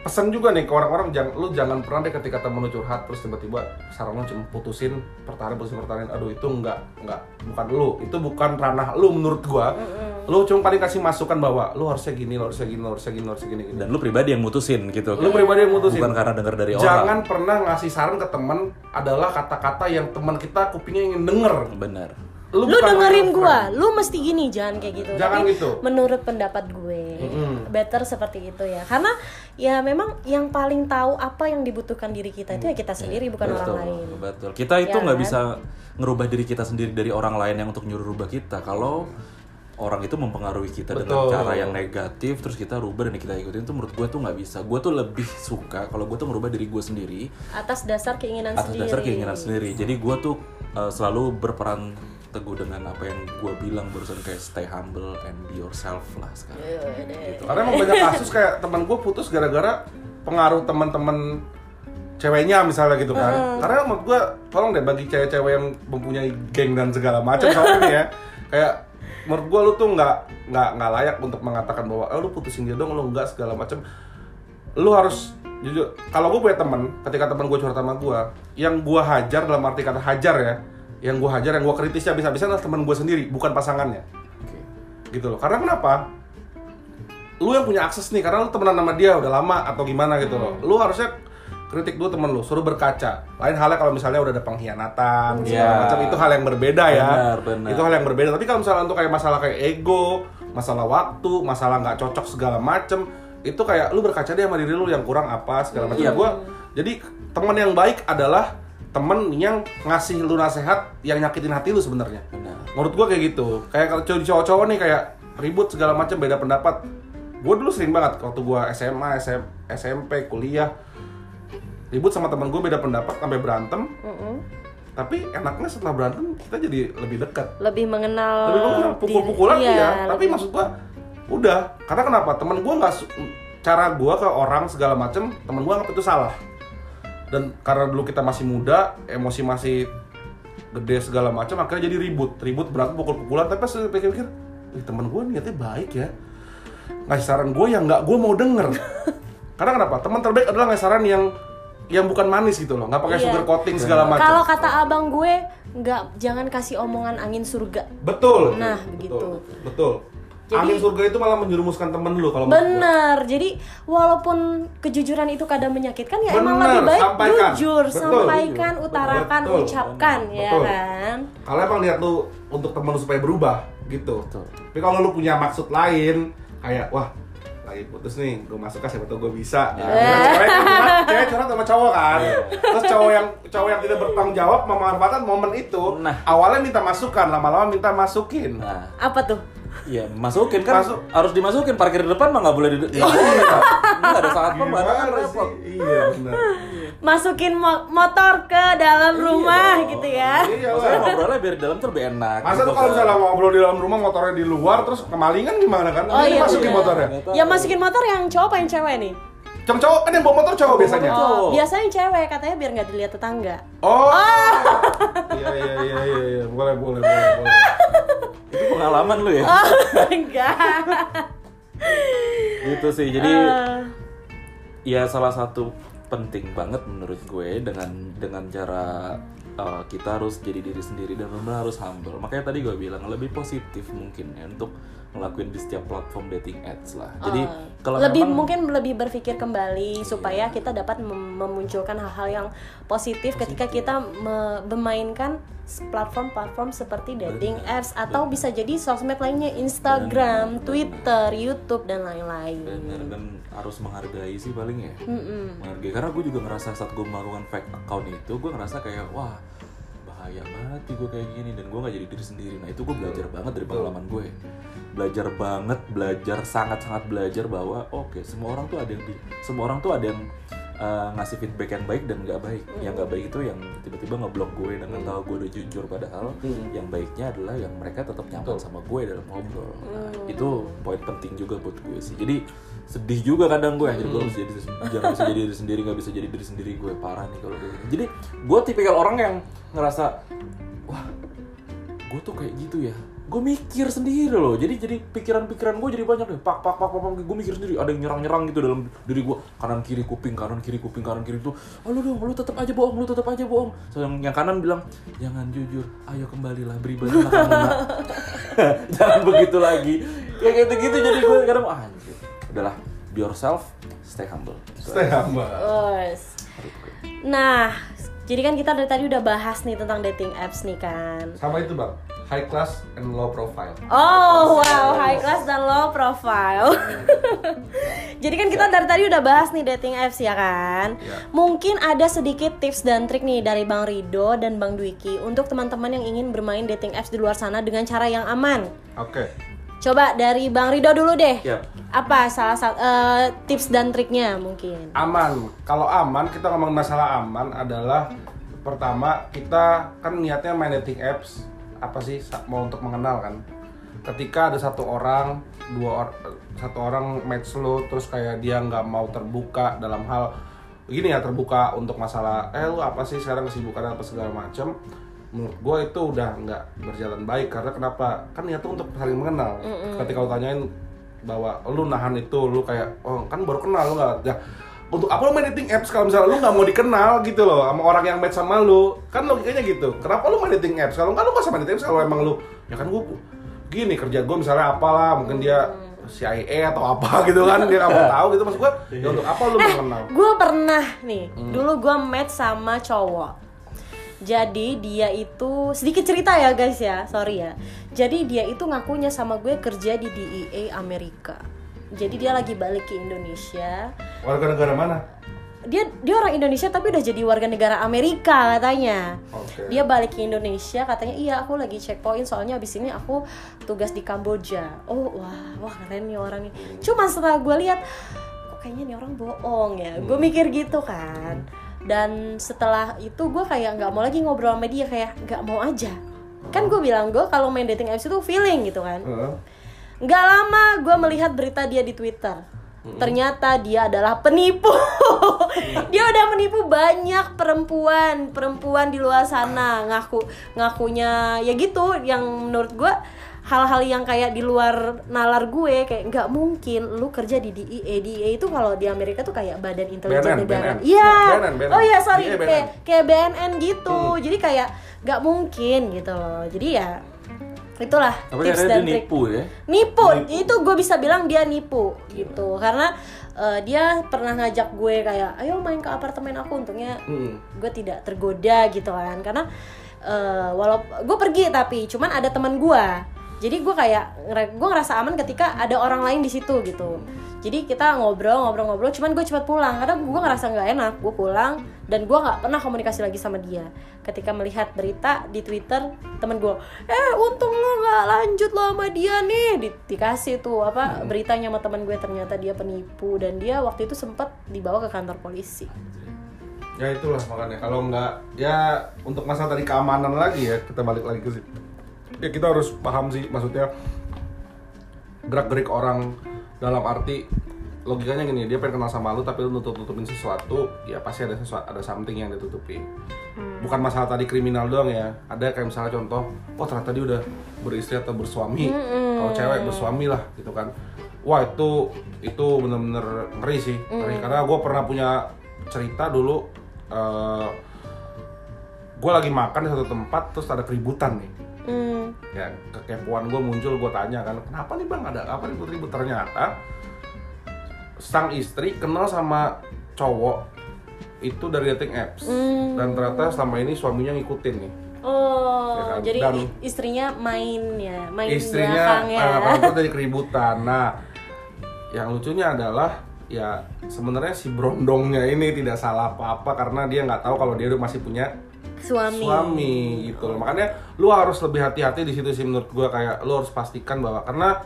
C: pesan juga nih ke orang-orang jangan lu jangan pernah deh ketika temen lu curhat terus tiba-tiba saran lu cuma putusin pertahanan putusin pertahanan aduh itu enggak enggak bukan lu itu bukan ranah lu menurut gua. Lu cuma paling kasih masukan bahwa lu harusnya gini lu harusnya gini lu harusnya gini lu harusnya gini, gini.
B: dan lu pribadi yang mutusin gitu
C: lu pribadi yang mutusin.
B: bukan karena dengar dari
C: jangan
B: orang.
C: pernah ngasih saran ke teman adalah kata-kata yang teman kita kupingnya ingin denger.
B: Benar.
A: Lu
C: bukan
A: dengerin gua lu mesti gini jangan kayak gitu.
C: Jangan
A: Tapi
C: gitu.
A: menurut pendapat gue better seperti itu ya. Karena ya memang yang paling tahu apa yang dibutuhkan diri kita itu ya kita sendiri bukan
B: betul
A: orang lain.
B: betul. Kita itu
A: Ya
B: nggak
A: kan?
B: bisa ngerubah diri kita sendiri dari orang lain yang untuk nyuruh rubah kita. Kalau orang itu mempengaruhi kita dengan
C: Betul.
B: cara yang negatif terus kita rubah dan kita ikutin itu menurut gue tuh nggak bisa. Gue tuh lebih suka kalau gue tuh ngerubah diri gue sendiri
A: atas dasar keinginan
B: atas
A: sendiri.
B: dasar keinginan sendiri. Jadi gue tuh uh, selalu berperan teguh dengan apa yang gue bilang barusan kayak stay humble and be yourself lah sekarang gitu.
C: Karena emang banyak kasus kayak teman gue putus gara-gara pengaruh teman-teman ceweknya misalnya gitu kan. Karena menurut gue tolong deh bagi cewek-cewek yang mempunyai geng dan segala macam soalnya ya. Kayak menurut gue lu tuh nggak nggak nggak layak untuk mengatakan bahwa oh, lu putusin dia dong lu nggak segala macam. Lu harus jujur kalau gue punya teman ketika teman gue curhat sama gue yang gue hajar dalam arti kata hajar ya yang gue hajar yang gue kritisnya bisa-bisa adalah teman gue sendiri bukan pasangannya.
B: Oke.
C: gitu loh. Karena kenapa? Lu yang punya akses nih karena lu temenan sama dia udah lama atau gimana gitu loh. Lu harusnya kritik dulu temen lu suruh berkaca. Lain halnya kalau misalnya udah ada pengkhianatan segala
B: Iya.
C: macam itu hal yang berbeda ya.
B: Benar, benar.
C: itu hal yang berbeda. Tapi kalau misalnya untuk kayak masalah kayak ego masalah waktu masalah nggak cocok segala macem itu kayak lu berkaca deh sama diri lu yang kurang apa segala macam
B: Iya.
C: gua jadi teman yang baik adalah temen yang ngasih lu nasihat yang nyakitin hati lu sebenarnya.
B: Benar.
C: Menurut gua kayak gitu. Kayak kalau cowok cowok-cowok nih kayak ribut segala macam beda pendapat. Gue dulu sering banget waktu gua SMA SM, SMP kuliah ribut sama teman gue beda pendapat sampai berantem.
A: Mm-mm.
C: tapi enaknya setelah berantem kita jadi lebih dekat.
A: Lebih mengenal
C: lebih mengenal pukul-pukulan iya,
A: iya,
C: tapi
A: lebih-
C: maksud gua udah. Karena kenapa? Temen gua nggak cara gua ke orang segala macem temen gua anggap itu salah dan karena dulu kita masih muda emosi masih gede segala macam akhirnya jadi ribut. Ribut berantem pukul-pukulan. Tapi pas pikir-pikir Ih, temen gua niatnya baik ya. Ngasih saran gue yang nggak gue mau denger. (laughs) Karena kenapa? Teman terbaik adalah ngasih saran yang yang bukan manis gitu loh. Nggak pakai
A: Iya.
C: sugar coating segala macam.
A: Kalau kata abang gue nggak jangan kasih omongan angin surga.
C: Betul.
A: Nah,
C: betul,
A: begitu.
C: betul
A: Jadi-
C: angin surga itu malah menjerumuskan temen lu kalau.
A: Bener, jadi walaupun kejujuran itu kadang menyakitkan ya emang
C: Bener,
A: lebih baik
C: sampaikan.
A: jujur,
C: Betul.
A: sampaikan, utarakan,
C: Betul.
A: ucapkan, ya
C: Betul.
A: kan?
C: kalau emang niat lu untuk temen lu supaya berubah gitu
B: Betul.
C: tapi kalau lu punya maksud lain kayak wah lagi putus nih gue masuk kan siapa tau gue bisa ya, cewek kan curhat- cewek curhat sama cowok kan terus cowok yang cowok yang tidak bertanggung jawab memanfaatkan momen itu
B: Nah.
C: awalnya minta masukan lama-lama minta masukin
B: nah
A: Apa tuh?
B: Iya, masukin kan
C: Masuk.
B: harus dimasukin parkir di depan mah nggak boleh di nggak boleh. Kak. Nggak ada saat pembatas
C: Gimana
B: repot.
C: iya benar
A: Masukin mo- motor ke dalam rumah gitu ya?
C: iya
B: Maksudnya
C: lah
B: ngobrolnya biar di dalam tuh lebih enak.
C: Masa
B: gitu
C: tuh kalau
B: kan.
C: misalnya ngobrol di dalam rumah motornya di luar terus kemalingan gimana kan?
A: Oh,
C: Ini
A: iya,
C: masukin
A: bener.
C: motornya.
A: Ya masukin motor yang cowok apa yang cewek nih?
C: Cowok cowok kan yang bawa motor cowok biasanya.
B: Cowok.
A: Oh, biasanya yang cewek katanya biar nggak dilihat tetangga.
C: Oh. Iya iya iya iya iya boleh boleh boleh boleh.
B: Itu pengalaman lu ya.
A: Oh, (laughs) enggak.
B: gitu sih. Jadi
A: Eh,
B: ya salah satu penting banget menurut gue dengan dengan cara uh, kita harus jadi diri sendiri dan benar harus humble. Makanya tadi gue bilang lebih positif mungkin ya untuk ngelakuin di setiap platform dating ads lah. Jadi
A: Oh.
B: kalau
A: lebih
B: memang-
A: mungkin lebih berpikir kembali supaya kita dapat mem- memunculkan hal-hal yang positif, ketika kita me- memainkan platform-platform seperti dating apps atau bisa jadi sosmed lainnya Instagram,
B: Benar.
A: Twitter, YouTube dan lain-lain.
B: bener dan harus menghargai sih paling ya.
A: Mm-mm.
B: menghargai karena gue juga ngerasa saat gue melakukan fake account itu gue ngerasa kayak wah bahaya banget gue kayak gini dan gue nggak jadi diri sendiri nah itu gue belajar banget dari pengalaman gue belajar banget belajar sangat sangat belajar bahwa oke semua orang tuh ada yang di- semua orang tuh ada yang eh, ngasih feedback yang baik dan nggak baik. Yang nggak baik itu yang tiba-tiba ngeblok gue dengan tahu gue udah jujur padahal yang baiknya adalah yang mereka tetap nyaman sama gue dalam ngobrol. Nah, itu poin penting juga buat gue sih. Jadi sedih juga kadang gue jadi gue harus jadi jangan bisa jadi diri sendiri nggak bisa jadi diri sendiri gue parah nih kalau gini. Jadi gue tipikal orang yang ngerasa wah gue tuh kayak gitu ya gue mikir sendiri loh. Jadi jadi pikiran-pikiran gue jadi banyak deh pak pak pak pak, pak. gue mikir sendiri. Ada yang nyerang-nyerang gitu dalam diri gue kanan kiri kuping kanan kiri kuping kanan kiri itu oh, lu dong. Lu tetap aja bohong lu tetap aja bohong. So, yang, yang kanan bilang jangan jujur. Ayo kembalilah. Beribadahlah kamu nak. (laughs) Jangan begitu lagi. Kayak gitu gitu jadi gue kadang ah, anjir. Udahlah. Be yourself. Stay humble. Gitu
C: Stay humble.
A: Us. Nah, jadi kan kita dari tadi udah bahas nih tentang dating apps nih kan.
C: Sama itu bang, high class and low profile.
A: Oh wow, high class dan low profile. (laughs) Jadi kan kita dari tadi udah bahas nih dating apps ya kan.
C: Iya.
A: Mungkin ada sedikit tips dan trik nih dari Bang Rido dan Bang Dwiki untuk teman-teman yang ingin bermain dating apps di luar sana dengan cara yang aman.
C: Oke.
A: Coba dari Bang Rido dulu deh.
B: Yap.
A: Apa salah satu tips dan triknya mungkin?
C: Aman. Kalau aman, kita ngomong masalah aman adalah pertama kita kan niatnya main dating apps apa sih mau untuk mengenal kan. Ketika ada satu orang, dua or, satu orang match lo terus kayak dia nggak mau terbuka dalam hal gini ya terbuka untuk masalah eh lu apa sih sekarang kesibukan apa segala macam menurut gue itu udah nggak berjalan baik. Karena kenapa? Kan niatnya untuk saling mengenal. Ketika lu tanyain bahwa lu nahan itu lu kayak oh kan baru kenal lu nggak? Ya untuk apa lu main dating apps kalau misalnya lu nggak mau dikenal gitu loh sama orang yang match sama lu? Kan logikanya gitu. Kenapa lu main dating apps? Kalau nggak lu nggak usah main dating apps kalau emang lu ya kan gua gini kerja gue misalnya apalah mungkin dia CIA atau apa (laughs) gitu kan dia nggak mau tahu gitu. Maksud gua ya untuk apa lu mengenal?
A: Gue pernah nih, dulu gue match sama cowok. Jadi dia itu sedikit cerita ya guys ya, sorry ya. Jadi dia itu ngakunya sama gue kerja di DEA Amerika. Jadi dia lagi balik ke Indonesia.
C: warga negara mana
A: Dia dia orang Indonesia tapi udah jadi warga negara Amerika katanya.
C: Oke.
A: Dia balik ke Indonesia katanya iya aku lagi checkpoint soalnya abis ini aku tugas di Kamboja. Oh wah wah keren nih orang nih. Cuma setelah gue lihat kok kayaknya nih orang bohong ya. Gue mikir gitu kan. Dan setelah itu gue kayak nggak mau lagi ngobrol sama dia kayak nggak mau aja. Kan gue bilang gue kalau main dating apps itu feeling gitu kan. Nggak lama gue melihat berita dia di Twitter. Ternyata dia adalah penipu. (laughs) dia udah menipu banyak perempuan, perempuan di luar sana ngaku ngakunya ya gitu yang menurut gue hal-hal yang kayak di luar nalar gue kayak nggak mungkin lu kerja di DEA DEA itu kalau di Amerika tuh kayak badan intelijen
C: BNN,
A: negara.
C: BNN.
A: iya.
C: BNN, BNN.
A: oh iya sorry.
C: DEA,
A: kayak
C: BNN.
A: kayak BNN gitu. Jadi kayak nggak mungkin gitu. Loh jadi ya itulah
B: Tapi
A: tips dan
B: dia
A: trik.
B: nipu ya.
A: nipu, itu gue bisa bilang dia nipu gitu. Karena eh, dia pernah ngajak gue kayak ayo main ke apartemen aku. Untungnya
C: Hmm.
A: gue tidak tergoda gitu kan. Karena eh walaupun gue pergi tapi cuman ada teman gue jadi gue kayak gue ngerasa aman ketika ada orang lain di situ gitu. Jadi kita ngobrol ngobrol ngobrol cuman gue cepat pulang. Karena gue ngerasa nggak enak gue pulang dan gue nggak pernah komunikasi lagi sama dia. Ketika melihat berita di twitter temen gue eh untung lo nggak lanjut lo sama dia nih. Di- dikasih tuh apa beritanya sama temen gue ternyata dia penipu dan dia waktu itu sempat dibawa ke kantor polisi.
C: Ya itulah makanya. Kalau nggak ya untuk masalah tadi keamanan lagi ya kita balik lagi ke situ. Ya kita harus paham sih maksudnya gerak gerik orang dalam arti logikanya gini dia pengen kenal sama lu tapi lu nutup nutupin sesuatu ya pasti ada sesuatu ada something yang ditutupi bukan masalah tadi kriminal doang ya ada kayak misalnya contoh oh ternyata dia udah beristri atau bersuami kalau cewek bersuami lah gitu kan. Wah itu itu bener-bener ngeri sih ngeri. Karena gue pernah punya cerita dulu eh gue lagi makan di satu tempat terus ada keributan nih
A: hmm.
C: ya kekepoan gue muncul gue tanya kan kenapa nih bang ada apa ribut-ribut ternyata sang istri kenal sama cowok itu dari dating apps dan ternyata selama ini suaminya ngikutin nih
A: Oh,
C: Ya kan?
A: jadi
C: Dan-
A: istrinya main ya, main
C: istrinya
A: ya.
C: apa itu dari keributan nah yang lucunya adalah ya sebenarnya si brondongnya ini tidak salah apa-apa karena dia nggak tahu kalau dia masih punya
A: Suami.
C: suami gitu loh. Makanya lu harus lebih hati-hati di situ sih menurut gua kayak lu harus pastikan bahwa karena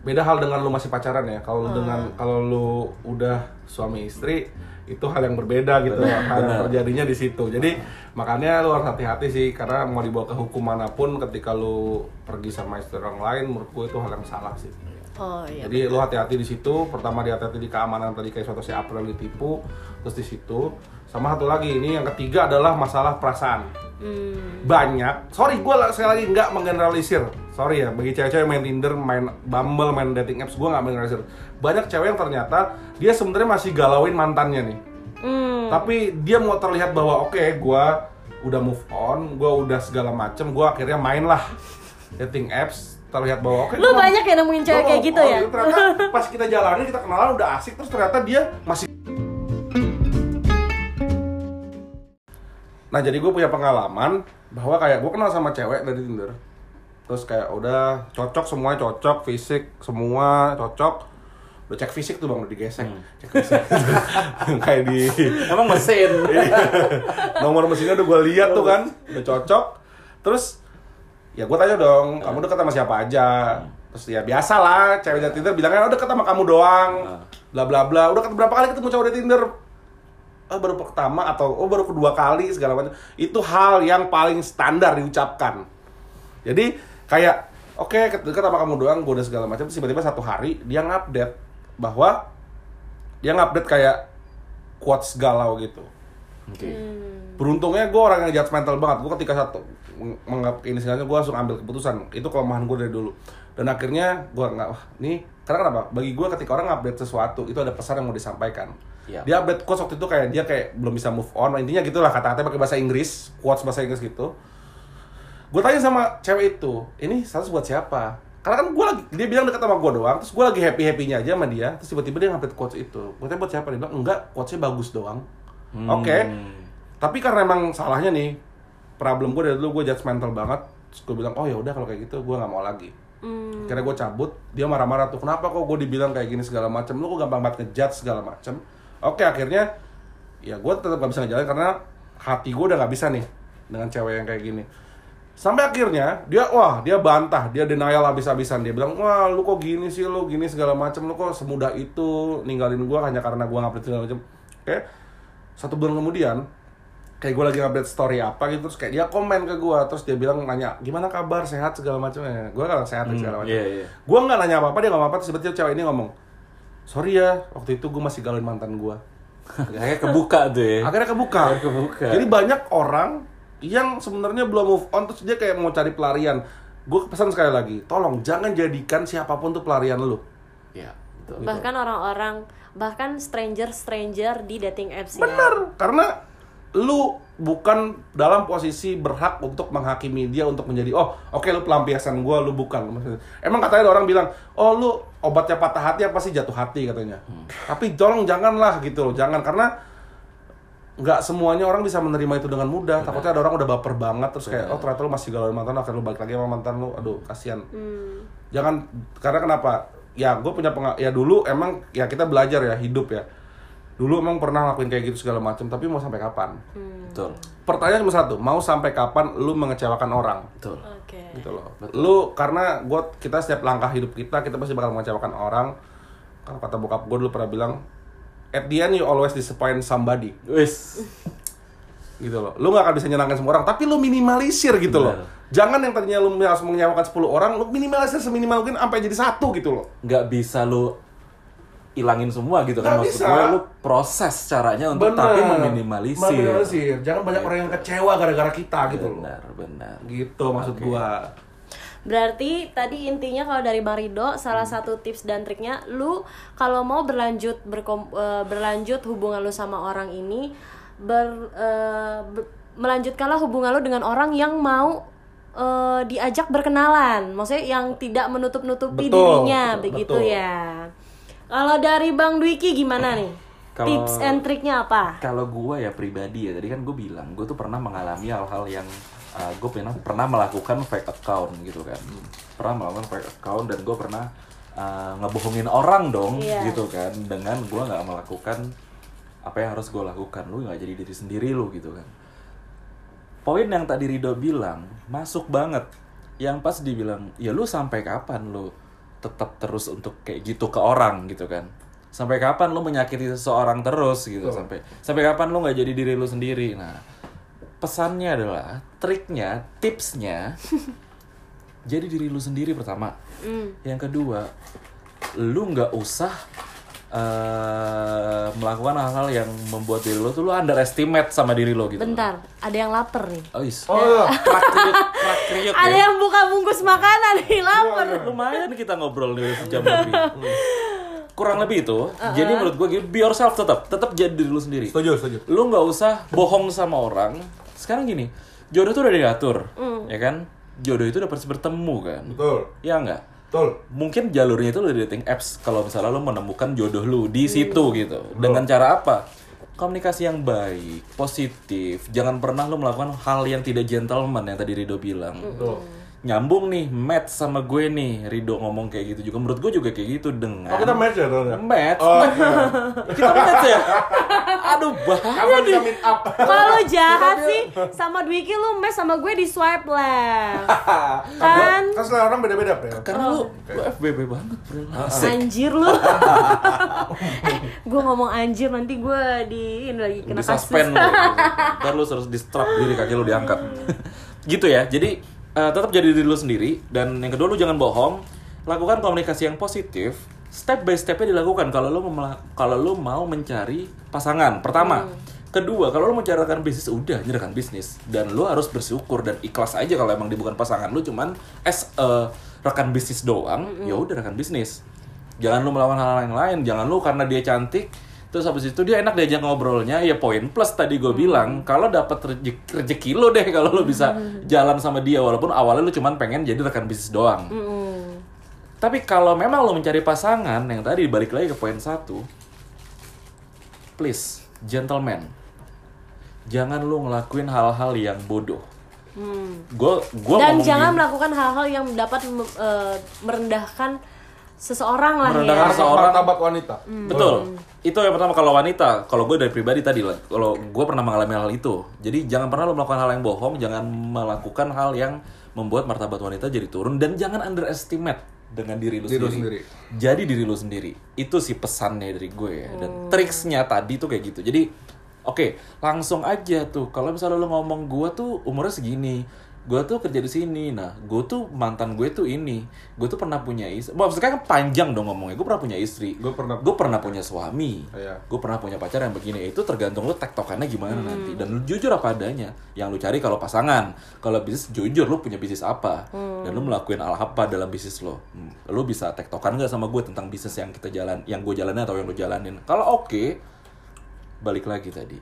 C: beda hal dengan lu masih pacaran ya. Kalau lu dengan kalau lu udah suami istri itu hal yang berbeda gitu hal yang terjadinya di situ. Jadi makanya lu harus hati-hati sih karena mau dibawa ke hukum mana pun ketika lu pergi sama istri orang lain menurut gue itu hal yang salah sih.
A: Oh iya.
C: Jadi lu hati-hati di situ. Pertama dia hati-hati di keamanan tadi kayak suatu si April ditipu, terus di situ. Sama satu lagi ini yang ketiga adalah masalah perasaan.
A: Hmm.
C: Banyak. Sorry gue sekali lagi nggak menggeneralisir. Sorry ya bagi cewek-cewek main Tinder, main Bumble, main dating apps gue nggak menggeneralisir. Banyak cewek yang ternyata dia sebenarnya masih galauin mantannya nih.
A: Hmm.
C: Tapi dia mau terlihat bahwa oke gue udah move on, gue udah segala macem, gue akhirnya main lah dating apps terlihat bahwa oke
A: Lu
C: gua-
A: banyak ya nemuin cewek kayak gitu
C: on,
A: ya?
C: Ternyata (laughs) pas kita jalanin kita kenalan udah asik terus ternyata dia masih Nah jadi gue punya pengalaman bahwa kayak gue kenal sama cewek dari Tinder. Terus kayak udah cocok semuanya cocok, fisik semua cocok. Udah cek fisik tuh bang, udah digesek. Cek fisik. (laughs) Kayak di
B: Emang mesin. (laughs)
C: nomor mesinnya udah gue lihat tuh kan udah cocok. Terus ya gue tanya dong kamu deket sama siapa aja? Terus ya biasa lah cewek dari Tinder bilangnya oh deket sama kamu doang. Bla bla bla. Udah ketemu berapa kali ketemu cowok dari Tinder oh, baru pertama atau oh baru kedua kali segala macam. Itu hal yang paling standar diucapkan. Jadi kayak oke deket sama kamu doang gue udah segala macam tiba-tiba satu hari dia ngupdate bahwa dia ngupdate kayak quotes galau gitu.
B: Oke.
C: beruntungnya gue orang yang judgmental banget. Gue ketika satu meng- menganggap ini sebenarnya gue langsung ambil keputusan. Itu kelemahan gue dari dulu. Dan akhirnya gue nggak wah nih karena kenapa? Bagi gue ketika orang update sesuatu itu ada pesan yang mau disampaikan
B: Iya.
C: dia update quotes waktu itu kayak dia kayak belum bisa move on. Intinya gitulah kata-katanya pakai bahasa Inggris quotes bahasa Inggris gitu. Gue tanya sama cewek itu ini status buat siapa? Karena kan gue lagi dia bilang deket sama gue doang terus gue lagi happy happynya aja sama dia terus tiba-tiba dia ngupdate quotes itu. Gue tanya buat siapa? Dia bilang enggak quotesnya bagus doang.
B: Hmm.
C: oke. Tapi karena emang salahnya nih problem gue dari dulu gue judgmental banget. Terus gue bilang oh ya udah kalau kayak gitu gue nggak mau lagi.
A: Hmm.
C: karena gue cabut dia marah-marah tuh kenapa kok gue dibilang kayak gini segala macam lu kok gampang banget ngejudge segala macam oke akhirnya ya gue tetap gak bisa ngejalanin karena hati gue udah gak bisa nih dengan cewek yang kayak gini. Sampai akhirnya dia wah dia bantah dia denial habis-habisan. Dia bilang wah lu kok gini sih? Lu gini segala macam lu kok semudah itu ninggalin gue hanya karena gue ngupdate segala macam oke satu bulan kemudian kayak gue lagi update story apa gitu terus kayak dia komen ke gue terus dia bilang nanya gimana kabar? Sehat segala macam ya gue kan sehat segala macam
B: iya, iya.
C: gue nggak nanya apa apa dia nggak apa apa terus tiba-tiba cewek ini ngomong sorry ya waktu itu gue masih galauin mantan gue
B: Kayaknya kebuka tuh ya.
C: akhirnya kebuka
B: Akhirnya kebuka.
C: jadi banyak orang yang sebenarnya belum move on terus dia kayak mau cari pelarian gue pesan sekali lagi tolong jangan jadikan siapa pun tuh pelarian lu
B: Iya, betul.
A: Bahkan orang-orang bahkan stranger-stranger di dating apps ya.
C: Bener, karena lu bukan dalam posisi berhak untuk menghakimi dia untuk menjadi oh oke lu pelampiasan gua lu bukan. Maksudnya, emang katanya ada orang bilang oh lu obatnya patah hati apa sih? Jatuh hati katanya. Tapi tolong janganlah gitu loh jangan karena nggak semuanya orang bisa menerima itu dengan mudah. Takutnya ada orang udah baper banget terus kayak oh ternyata lu masih galau mantan akhirnya lu balik lagi sama mantan lu. Aduh kasihan.
A: Hmm.
C: jangan karena kenapa? Ya gue punya pengal ya dulu emang ya kita belajar ya hidup ya dulu emang pernah ngelakuin kayak gitu segala macam tapi mau sampai kapan
B: Betul.
C: pertanyaan cuma satu mau sampai kapan lu mengecewakan orang
B: Betul.
A: Oke.
C: gitu loh lu karena gue kita setiap langkah hidup kita kita pasti bakal mengecewakan orang kalau kata bokap gue dulu pernah bilang at the end you always disappoint somebody
B: Wis. (laughs)
C: gitu loh lu nggak akan bisa nyenangin semua orang tapi lu minimalisir gitu loh
B: Benar.
C: jangan yang tadinya lu harus mengecewakan 10 orang lu minimalisir seminimal mungkin sampai jadi satu gitu loh
B: nggak bisa lu ilangin semua gitu kan
C: Nggak
B: maksud
C: bisa.
B: gue lu proses caranya untuk tapi meminimalisir.
C: Meminimalisir. Jangan banyak orang yang kecewa gara-gara kita gitu loh.
B: Benar, benar.
C: Gitu maksud gua.
A: Berarti tadi intinya kalau dari Bang Rido salah satu tips dan triknya lu kalau mau berlanjut berkom, eh, berlanjut hubungan lu sama orang ini ber, eh, ber- melanjutkanlah hubungan lu dengan orang yang mau eh, diajak berkenalan. Maksudnya yang tidak menutup-nutupi dirinya
C: betul,
A: begitu
C: betul.
A: ya. Kalau dari Bang Dwiki gimana nih?
B: Kalau-
A: Tips and triknya apa?
B: Kalau gue ya pribadi ya, tadi kan gue bilang gue tuh pernah mengalami hal-hal yang uh, gue pernah pernah melakukan fake account gitu kan, pernah melakukan fake account dan gue pernah uh, ngebohongin orang dong
A: Iya.
B: gitu kan, dengan gue nggak melakukan apa yang harus gue lakukan, lu nggak jadi diri sendiri lu gitu kan. Poin yang tadi Rido bilang masuk banget, yang pas dibilang ya lu sampai kapan lu tetap terus untuk kayak gitu ke orang gitu kan. Sampai kapan lu menyakiti seseorang terus gitu sampai sampai kapan lu nggak jadi diri lu sendiri? Nah pesannya adalah triknya tipsnya (laughs) jadi diri lu sendiri pertama. Yang kedua lu nggak usah eh, melakukan hal-hal yang membuat diri lu tuh lu underestimate sama diri lo gitu
A: Bentar, ada yang lapar nih.
B: oh, is.
C: Oh iya.
B: Kerak kriuk, kerak kriuk
A: Ada
B: ya.
A: yang buka bungkus makanan nih, lapar.
B: lumayan kita ngobrol nih sejam lebih (laughs) kurang lebih itu jadi menurut gue gitu be yourself tetap tetap jadi diri lu sendiri
C: Setuju, setuju.
B: lu nggak usah bohong sama orang sekarang gini jodoh tuh udah diatur ya kan jodoh itu dapat bertemu kan
C: Betul.
B: ya nggak
C: Betul.
B: mungkin jalurnya itu lo di dating apps. Kalau misalnya lo menemukan jodoh lu di situ gitu. Dengan cara apa? Komunikasi yang baik positif. Jangan pernah lo melakukan hal yang tidak gentleman yang tadi Rido bilang.
C: Betul.
B: Nyambung nih match sama gue nih Rido ngomong kayak gitu juga menurut gue juga kayak gitu dengan
C: Oh kita match ya, ya?
B: match
C: Oh, (laughs)
B: kita match ya aduh bahaya
C: Kapan
B: nih
C: kita meet up?
A: Kalau jahat sih sama Dwiki lu mes sama gue di swipe left. (laughs) kan?
C: Kan selera orang beda-beda, Bro.
B: karena lu lu FBB banget bro Asik.
A: Anjir lu. (laughs) eh, gue ngomong anjir nanti gue di ini lagi kena
B: di
A: kasus.
B: suspend lu ntar lu harus di strap diri kaki lu diangkat gitu ya jadi eh, tetap jadi diri lu sendiri dan yang kedua lu jangan bohong. Lakukan komunikasi yang positif step by stepnya dilakukan kalau lu kalau lu mau mencari pasangan pertama. Kedua kalau lu mau mencarikan bisnis udah nyerahkan bisnis. Dan lu harus bersyukur dan ikhlas aja kalau emang dia bukan pasangan lu cuman as a rekan bisnis doang ya udah rekan bisnis. Jangan lu melawan hal yang lain jangan lu karena dia cantik terus habis itu dia enak diajak ngobrolnya ya poin plus tadi gue bilang kalau dapat rezeki, rezeki lo deh kalau lo bisa jalan sama dia walaupun awalnya lu cuman pengen jadi rekan bisnis doang
A: Mm-mm.
B: tapi kalau memang lo mencari pasangan yang tadi balik lagi ke poin satu please gentleman jangan lu ngelakuin hal-hal yang bodoh
A: Hmm.
B: gue gue
A: Dan jangan melakukan hal-hal yang dapat eh, merendahkan seseorang lah
B: Merendahkan
A: ya.
B: seseorang.
C: Martabat wanita.
B: Betul. Itu yang pertama kalau wanita, kalau gue dari pribadi tadi lah, kalau gue pernah mengalami hal itu. Jadi jangan pernah lo melakukan hal yang bohong, jangan melakukan hal yang membuat martabat wanita jadi turun dan jangan underestimate dengan diri lu
C: Diri lu
B: sendiri.
C: sendiri.
B: Jadi diri lu sendiri. Itu sih pesannya dari gue ya. Dan triksnya tadi tuh kayak gitu. Jadi oke, langsung aja tuh. Kalau misalnya lo ngomong gue tuh umurnya segini, gue tuh kerja di sini. Nah, gue tuh mantan gue tuh ini. Gue tuh pernah punya istri. Maksudnya kan panjang dong ngomongnya. Gue pernah punya istri.
C: Gue pernah
B: Gue pernah punya suami.
C: Iya.
B: Gue pernah punya pacar yang begini. Itu tergantung lu tektokannya gimana nanti. Dan lu jujur apa adanya. Yang lu cari kalau pasangan. Kalau bisnis jujur lu punya bisnis apa. Dan lu melakukan hal apa dalam bisnis lo. Hmm, Lu bisa tektokan nggak sama gue tentang bisnis yang kita jalan, yang gue jalanin atau yang lu jalanin. Kalau oke, balik lagi tadi.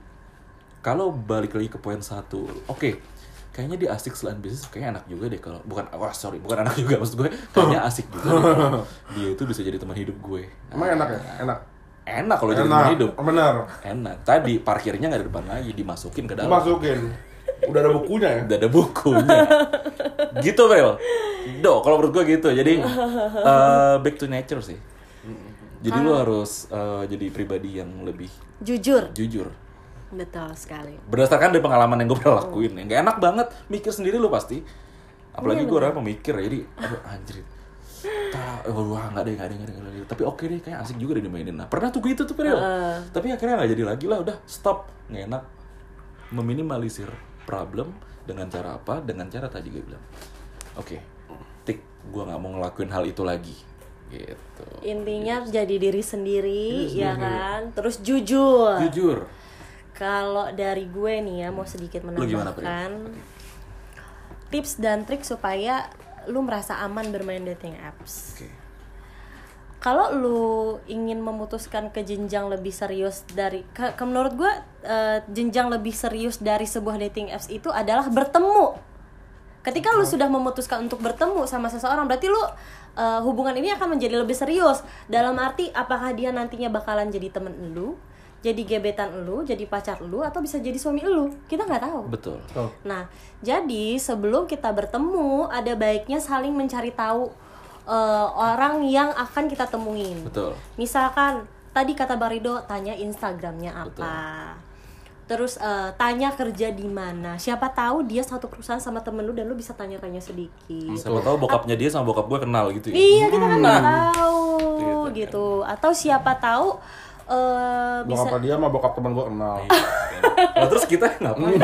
B: Kalau balik lagi ke poin satu, oke. Kayaknya dia asik selain bisnis, kayaknya enak juga deh kalau bukan, wah sorry, bukan anak juga maksud gue, kayaknya asik juga deh kalau (laughs) dia itu bisa jadi teman hidup gue.
C: Emang enak ya? Enak.
B: Enak kalau jadi teman hidup.
C: Bener.
B: Enak. Tadi parkirnya nggak di depan lagi, dimasukin ke dalam.
C: Masukin. Udah ada bukunya ya?
B: Udah ada bukunya. gitu, Bel. Do, kalau menurut gue gitu. Jadi eh, back to nature sih. Jadi lu harus eh, jadi pribadi yang lebih
A: Jujur.
B: jujur.
A: Betul sekali.
B: Berdasarkan dari pengalaman yang gue pernah lakuin. Yang gak enak banget, mikir sendiri lu pasti. Apalagi gue orang pemikir ya, jadi aduh anjir. Ta, oh, wah nggak deh, nggak deh, nggak deh, nggak deh. Tapi oke deh, kayak asik juga deh dimainin. Nah, pernah tuh gitu tuh, Peril. Tapi akhirnya nggak jadi lagi lah, udah stop, nggak enak. Meminimalisir problem dengan cara apa? Dengan cara tadi gue bilang, oke, tik, gue nggak mau ngelakuin hal itu lagi, gitu.
A: Intinya jadi diri sendiri, ya kan? Terus jujur.
B: Jujur,
A: Kalau dari gue nih ya mau sedikit
B: gimana, Pri?
A: menambahkan tips dan trik supaya lu merasa aman bermain dating apps.
B: oke.
A: Kalau lu ingin memutuskan ke jenjang lebih serius dari ke, ke menurut gue eh, jenjang lebih serius dari sebuah dating apps itu adalah bertemu. Ketika lu sudah memutuskan untuk bertemu sama seseorang, berarti lu eh, hubungan ini akan menjadi lebih serius. Dalam arti apakah dia nantinya bakalan jadi temen lu, jadi gebetan lu, jadi pacar lu, atau bisa jadi suami lu? Kita nggak tahu.
B: Betul.
C: Tuh.
A: Nah, jadi sebelum kita bertemu, ada baiknya saling mencari tahu eh, orang yang akan kita temuin.
B: Betul.
A: Misalkan tadi kata Barido tanya Instagramnya apa. terus eh, tanya kerja di mana siapa tahu dia satu perusahaan sama temen lu dan lu bisa tanya-tanya sedikit
B: Siapa tahu bokapnya dia sama bokap gue kenal gitu ya.
A: iya kita kan nggak tahu gitu atau siapa tahu eh, bisa
C: Bokap dia sama bokap teman gue kenal.
B: Nah, terus kita ngapain?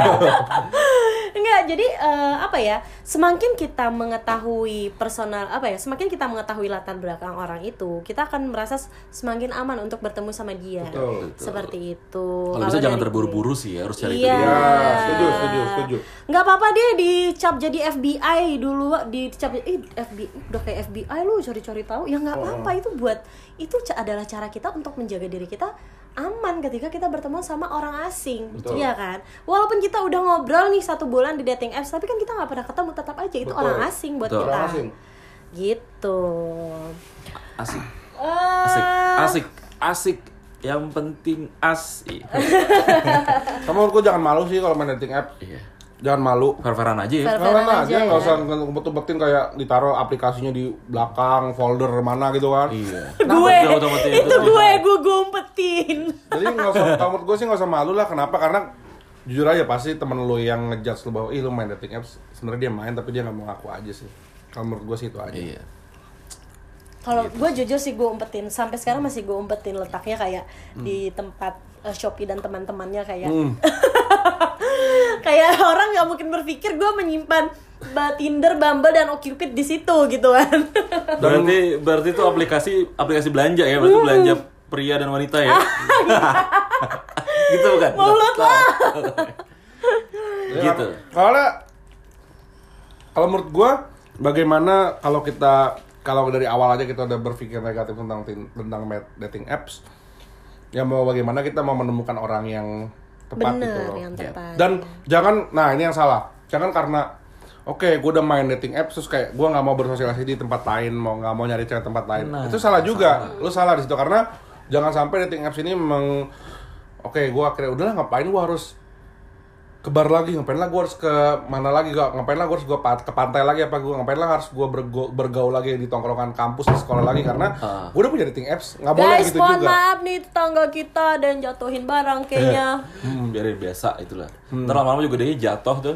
A: Enggak, jadi eh, apa ya? Semakin kita mengetahui personal apa ya? Semakin kita mengetahui latar belakang orang itu, kita akan merasa semakin aman untuk bertemu sama dia.
C: Betul,
A: Seperti itu.
B: Kalau bisa jangan terburu-buru sih ya, harus cari
A: Iya.
B: kerja.
C: Ya, setuju, setuju, setuju.
A: Nggak apa-apa dia dicap jadi FBI dulu, dicap eh FBI udah kayak FBI lu cari-cari tahu. Ya nggak apa-apa itu buat itu adalah cara kita untuk menjaga diri kita aman ketika kita bertemu sama orang asing,
C: Betul.
A: iya kan? Walaupun kita udah ngobrol nih satu bulan di dating apps, tapi kan kita nggak pernah ketemu, tetap aja itu
C: Betul.
A: orang asing buat
B: Betul.
A: kita.
C: Orang asing.
A: Gitu.
B: Asik,
A: Eh,
B: asik, asik, asik. Yang penting asik. (laughs)
C: Kamu gue jangan malu sih kalau main dating app.
B: Iya.
C: Jangan malu.
B: Fair-fairan aja ya.
A: Fair-fairan
C: aja,
A: aja
C: nggak
A: ya.
C: usah ngebet-betin kayak ditaruh aplikasinya di belakang folder mana gitu kan.
B: Iya.
A: gue
B: Kenapa jauh-jauh sama
A: itu gue gue gue umpetin.
C: Jadi nggak usah, menurut gue sih nggak usah malu lah. Kenapa? Karena jujur aja pasti temen lu yang ngejudge lu bahwa ih lu main dating apps sebenarnya dia main tapi dia nggak mau ngaku aja sih. Kalau menurut gue sih itu aja.
B: Iya.
A: Kalau gue jujur sih gue umpetin sampai sekarang masih gue umpetin letaknya kayak di tempat eh, Shopee dan teman-temannya kayak
C: Hmm. (laughs)
A: kayak orang nggak mungkin berpikir gue menyimpan ba- Tinder, Bumble dan Okcupid di situ gitu kan. (laughs)
B: Berarti berarti itu aplikasi aplikasi belanja ya, berarti belanja pria dan wanita ya. (laughs) gitu bukan?
A: Mulut lah.
C: Ya,
B: Gitu.
C: Kalau kalau menurut gua bagaimana kalau kita kalau dari awal aja kita udah berpikir negatif tentang tentang dating apps ya mau bagaimana kita mau menemukan orang yang tepat gitu
A: Bener
C: loh.
A: yang tepat.
C: Dan jangan nah ini yang salah. Jangan karena Oke, gue udah main dating apps terus kayak gue nggak mau bersosialisasi di tempat lain, mau nggak mau nyari cewek tempat lain.
B: Nah,
C: itu salah juga. Lu salah di situ karena jangan sampai dating apps ini meng Oke, gue akhirnya udahlah ngapain gue harus ke bar lagi ngapain lah gue harus ke mana lagi gak ngapain lah gue harus gue ke pantai lagi apa gue ngapain lah harus gue bergo- bergaul lagi di tongkrongan kampus di sekolah lagi karena
B: Ah.
C: gue udah punya dating apps nggak boleh
A: Guys,
C: gitu
A: mohon
C: juga
A: maaf nih tetangga kita dan jatuhin barang kayaknya.
B: Hmm, biarin biasa itulah. Ntar lama-lama juga dia jatuh tuh.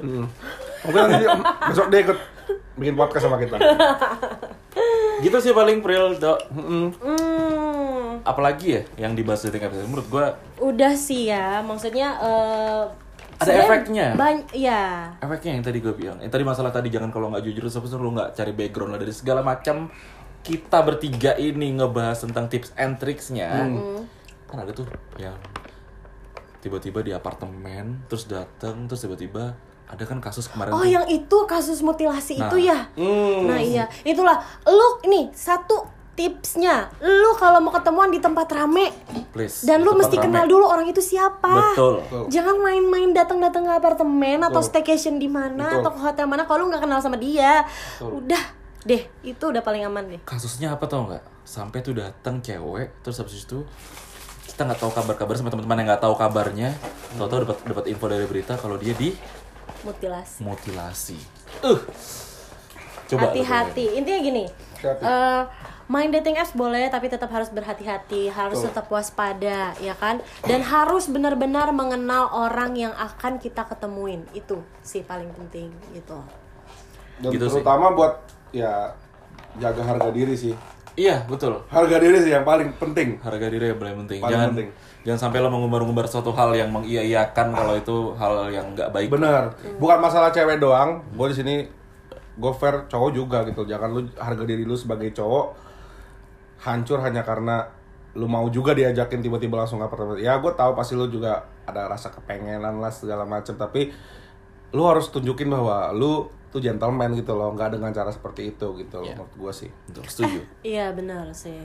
C: mungkin nanti besok dia ikut bikin podcast sama kita (laughs)
B: Gitu sih paling Pril, Dok.
A: Hmm,
B: Apalagi ya yang dibahas dating apps? Menurut gua
A: udah sih ya, maksudnya eh,
B: Ada efeknya?
A: bany- Iya.
B: efeknya yang tadi gue bilang. Yang tadi masalah tadi jangan kalau nggak jujur terus lu nggak cari background lah dari segala macam kita bertiga ini ngebahas tentang tips and tricksnya. Kan ada tuh yang tiba-tiba di apartemen terus datang terus tiba-tiba ada kan kasus kemarin
A: Oh,
B: tuh
A: yang itu kasus mutilasi
B: Nah.
A: itu ya?
C: Hmm.
A: Nah, iya. Itulah lu ini satu tipsnya. Lu kalau mau ketemuan di tempat rame
B: please
A: dan lu mesti
B: rame.
A: kenal dulu orang itu siapa.
B: betul
A: Jangan main-main datang-datang ke apartemen atau
C: Betul.
A: staycation di mana
C: Betul.
A: atau ke hotel mana kalau lu nggak kenal sama dia. Udah deh, itu udah paling aman deh.
B: kasusnya apa tau nggak sampai tuh datang cewek terus habis itu kita nggak tahu kabar-kabar sama teman-teman yang nggak tahu kabarnya tahu-tahu dapat dapat info dari berita kalau dia di
A: Mutilasi.
B: mutilasi uh coba
A: Hati-hati. Intinya gini.
C: Hati-hati.
A: eh, main dating apps boleh tapi tetap harus berhati-hati, harus
C: Betul.
A: tetap waspada, ya kan? Dan harus benar-benar mengenal orang yang akan kita ketemuin. Itu sih paling penting gitu.
C: dan
B: Gitu sih.
C: terutama buat ya jaga harga diri sih
B: iya betul
C: harga diri sih yang paling penting
B: harga diri yang paling penting
C: Paling
B: jangan
C: penting.
B: jangan sampai lo mengumbar-umbar suatu hal yang mengiyakan kalau itu hal yang nggak baik
C: bener bukan masalah cewek doang gue di sini gue fair cowok juga gitu jangan lu harga diri lu sebagai cowok hancur hanya karena lu mau juga diajakin tiba-tiba langsung ke apartemen ya gue tahu pasti lu juga ada rasa kepengenan lah segala macam tapi lu harus tunjukin bahwa lu tuh gentleman gitu loh nggak dengan cara seperti itu gitu loh
B: Iya.
C: menurut gue sih
B: betul setuju (laughs)
A: Iya benar sih.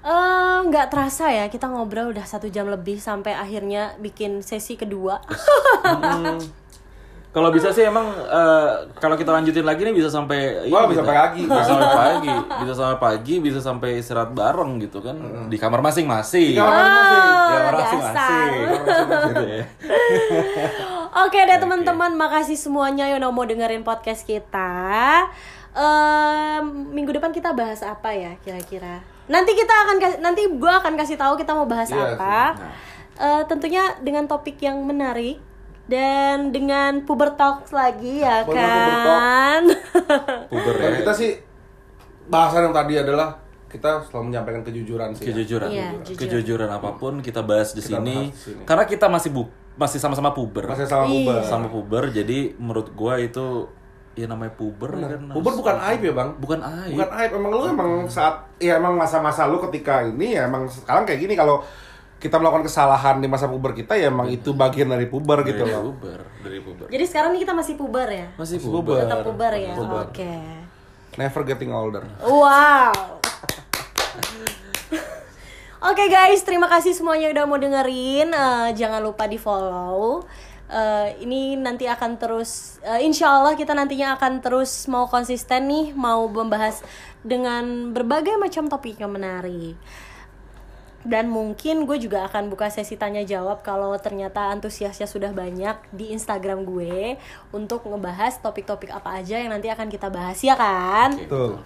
A: Eh, nggak terasa ya kita ngobrol udah satu jam lebih sampai akhirnya bikin sesi kedua.
B: Kalau bisa sih emang eh, kalau kita lanjutin lagi nih bisa sampai
C: Wah, bisa sampai pagi.
B: bisa sampai pagi bisa sampai pagi bisa sampai istirahat bareng gitu kan di kamar masing-masing
C: Di kamar masing-masing.
B: Di kamar
A: dasar.
B: masing-masing Gitu ya.
A: Oke deh teman-teman, makasih semuanya yang udah mau dengerin podcast kita. Em, minggu depan kita bahas apa ya kira-kira? Nanti kita akan kasih, nanti gue akan kasih tahu kita mau bahas
C: Iya
A: apa. eh, tentunya dengan topik yang menarik dan dengan puber talks lagi ya
C: puber
A: kan. (laughs)
B: Puber
C: Dan
B: ya.
C: kita sih bahasan yang tadi adalah kita selalu menyampaikan kejujuran sih. ya.
B: kejujuran
A: Iya, jujur.
B: kejujuran apa pun kita bahas di
C: Kita
B: sini
C: bahas di sini.
B: karena kita masih bu masih sama-sama puber
C: Masih sama
A: Iya.
C: puber.
B: sama puber jadi menurut gua itu ya namanya puber ya kan
C: Puber bukan aib ya, Bang.
B: bukan aib
C: Bukan aib, emang lu emang saat ya emang masa-masa lu ketika ini ya emang sekarang kayak gini kalau kita melakukan kesalahan di masa puber kita ya emang itu bagian dari puber gitu
B: dari
C: loh.
B: puber dari puber
A: Jadi sekarang nih kita masih puber ya.
B: masih puber
C: puber.
A: Tetap puber ya. Oke.
C: Never getting older.
A: Wow. (laughs) Oke guys, terima kasih semuanya udah mau dengerin. Eh, jangan lupa di follow. Eh, ini nanti akan terus, eh, insya Allah kita nantinya akan terus mau konsisten nih, mau membahas dengan berbagai macam topik yang menarik. Dan mungkin gue juga akan buka sesi tanya jawab kalau ternyata antusiasnya sudah banyak di Instagram gue untuk ngebahas topik-topik apa aja yang nanti akan kita bahas ya kan?
C: Tuh.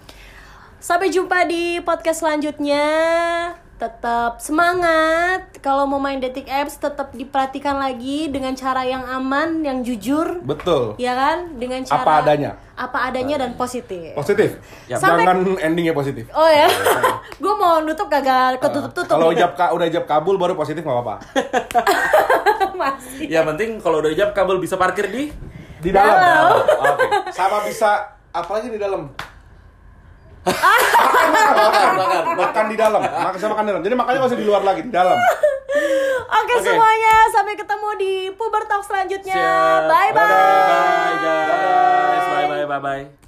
A: Sampai jumpa di podcast selanjutnya. Tetap semangat. Kalau mau main dating apps tetap diperhatikan lagi dengan cara yang aman, yang jujur.
C: Betul.
A: Ya kan? Dengan cara
C: Apa adanya.
A: Apa adanya dan positif.
C: Positif.
B: Ya.
A: Sampai-
C: Jangan endingnya positif.
A: Oh ya. (laughs) Gue mau nutup kagak ketutup-tutup.
C: Kalau
A: nih.
C: ijab ka- udah ijab kabul baru positif nggak apa-apa. (laughs)
A: Masih.
B: ya penting kalau udah ijab kabel bisa parkir di
C: Di dalam.
A: Dalam.
C: Oke. Sama bisa apalagi di dalam.
B: Makan (laughs)
C: Makan di dalam. Makan sama makan di dalam. Jadi makanya nggak usah di luar lagi, di dalam.
A: Oke
B: Oke.
A: semuanya, sampai ketemu di Puber Talk selanjutnya.
B: Siap.
A: Bye bye.
B: bye guys bye bye bye bye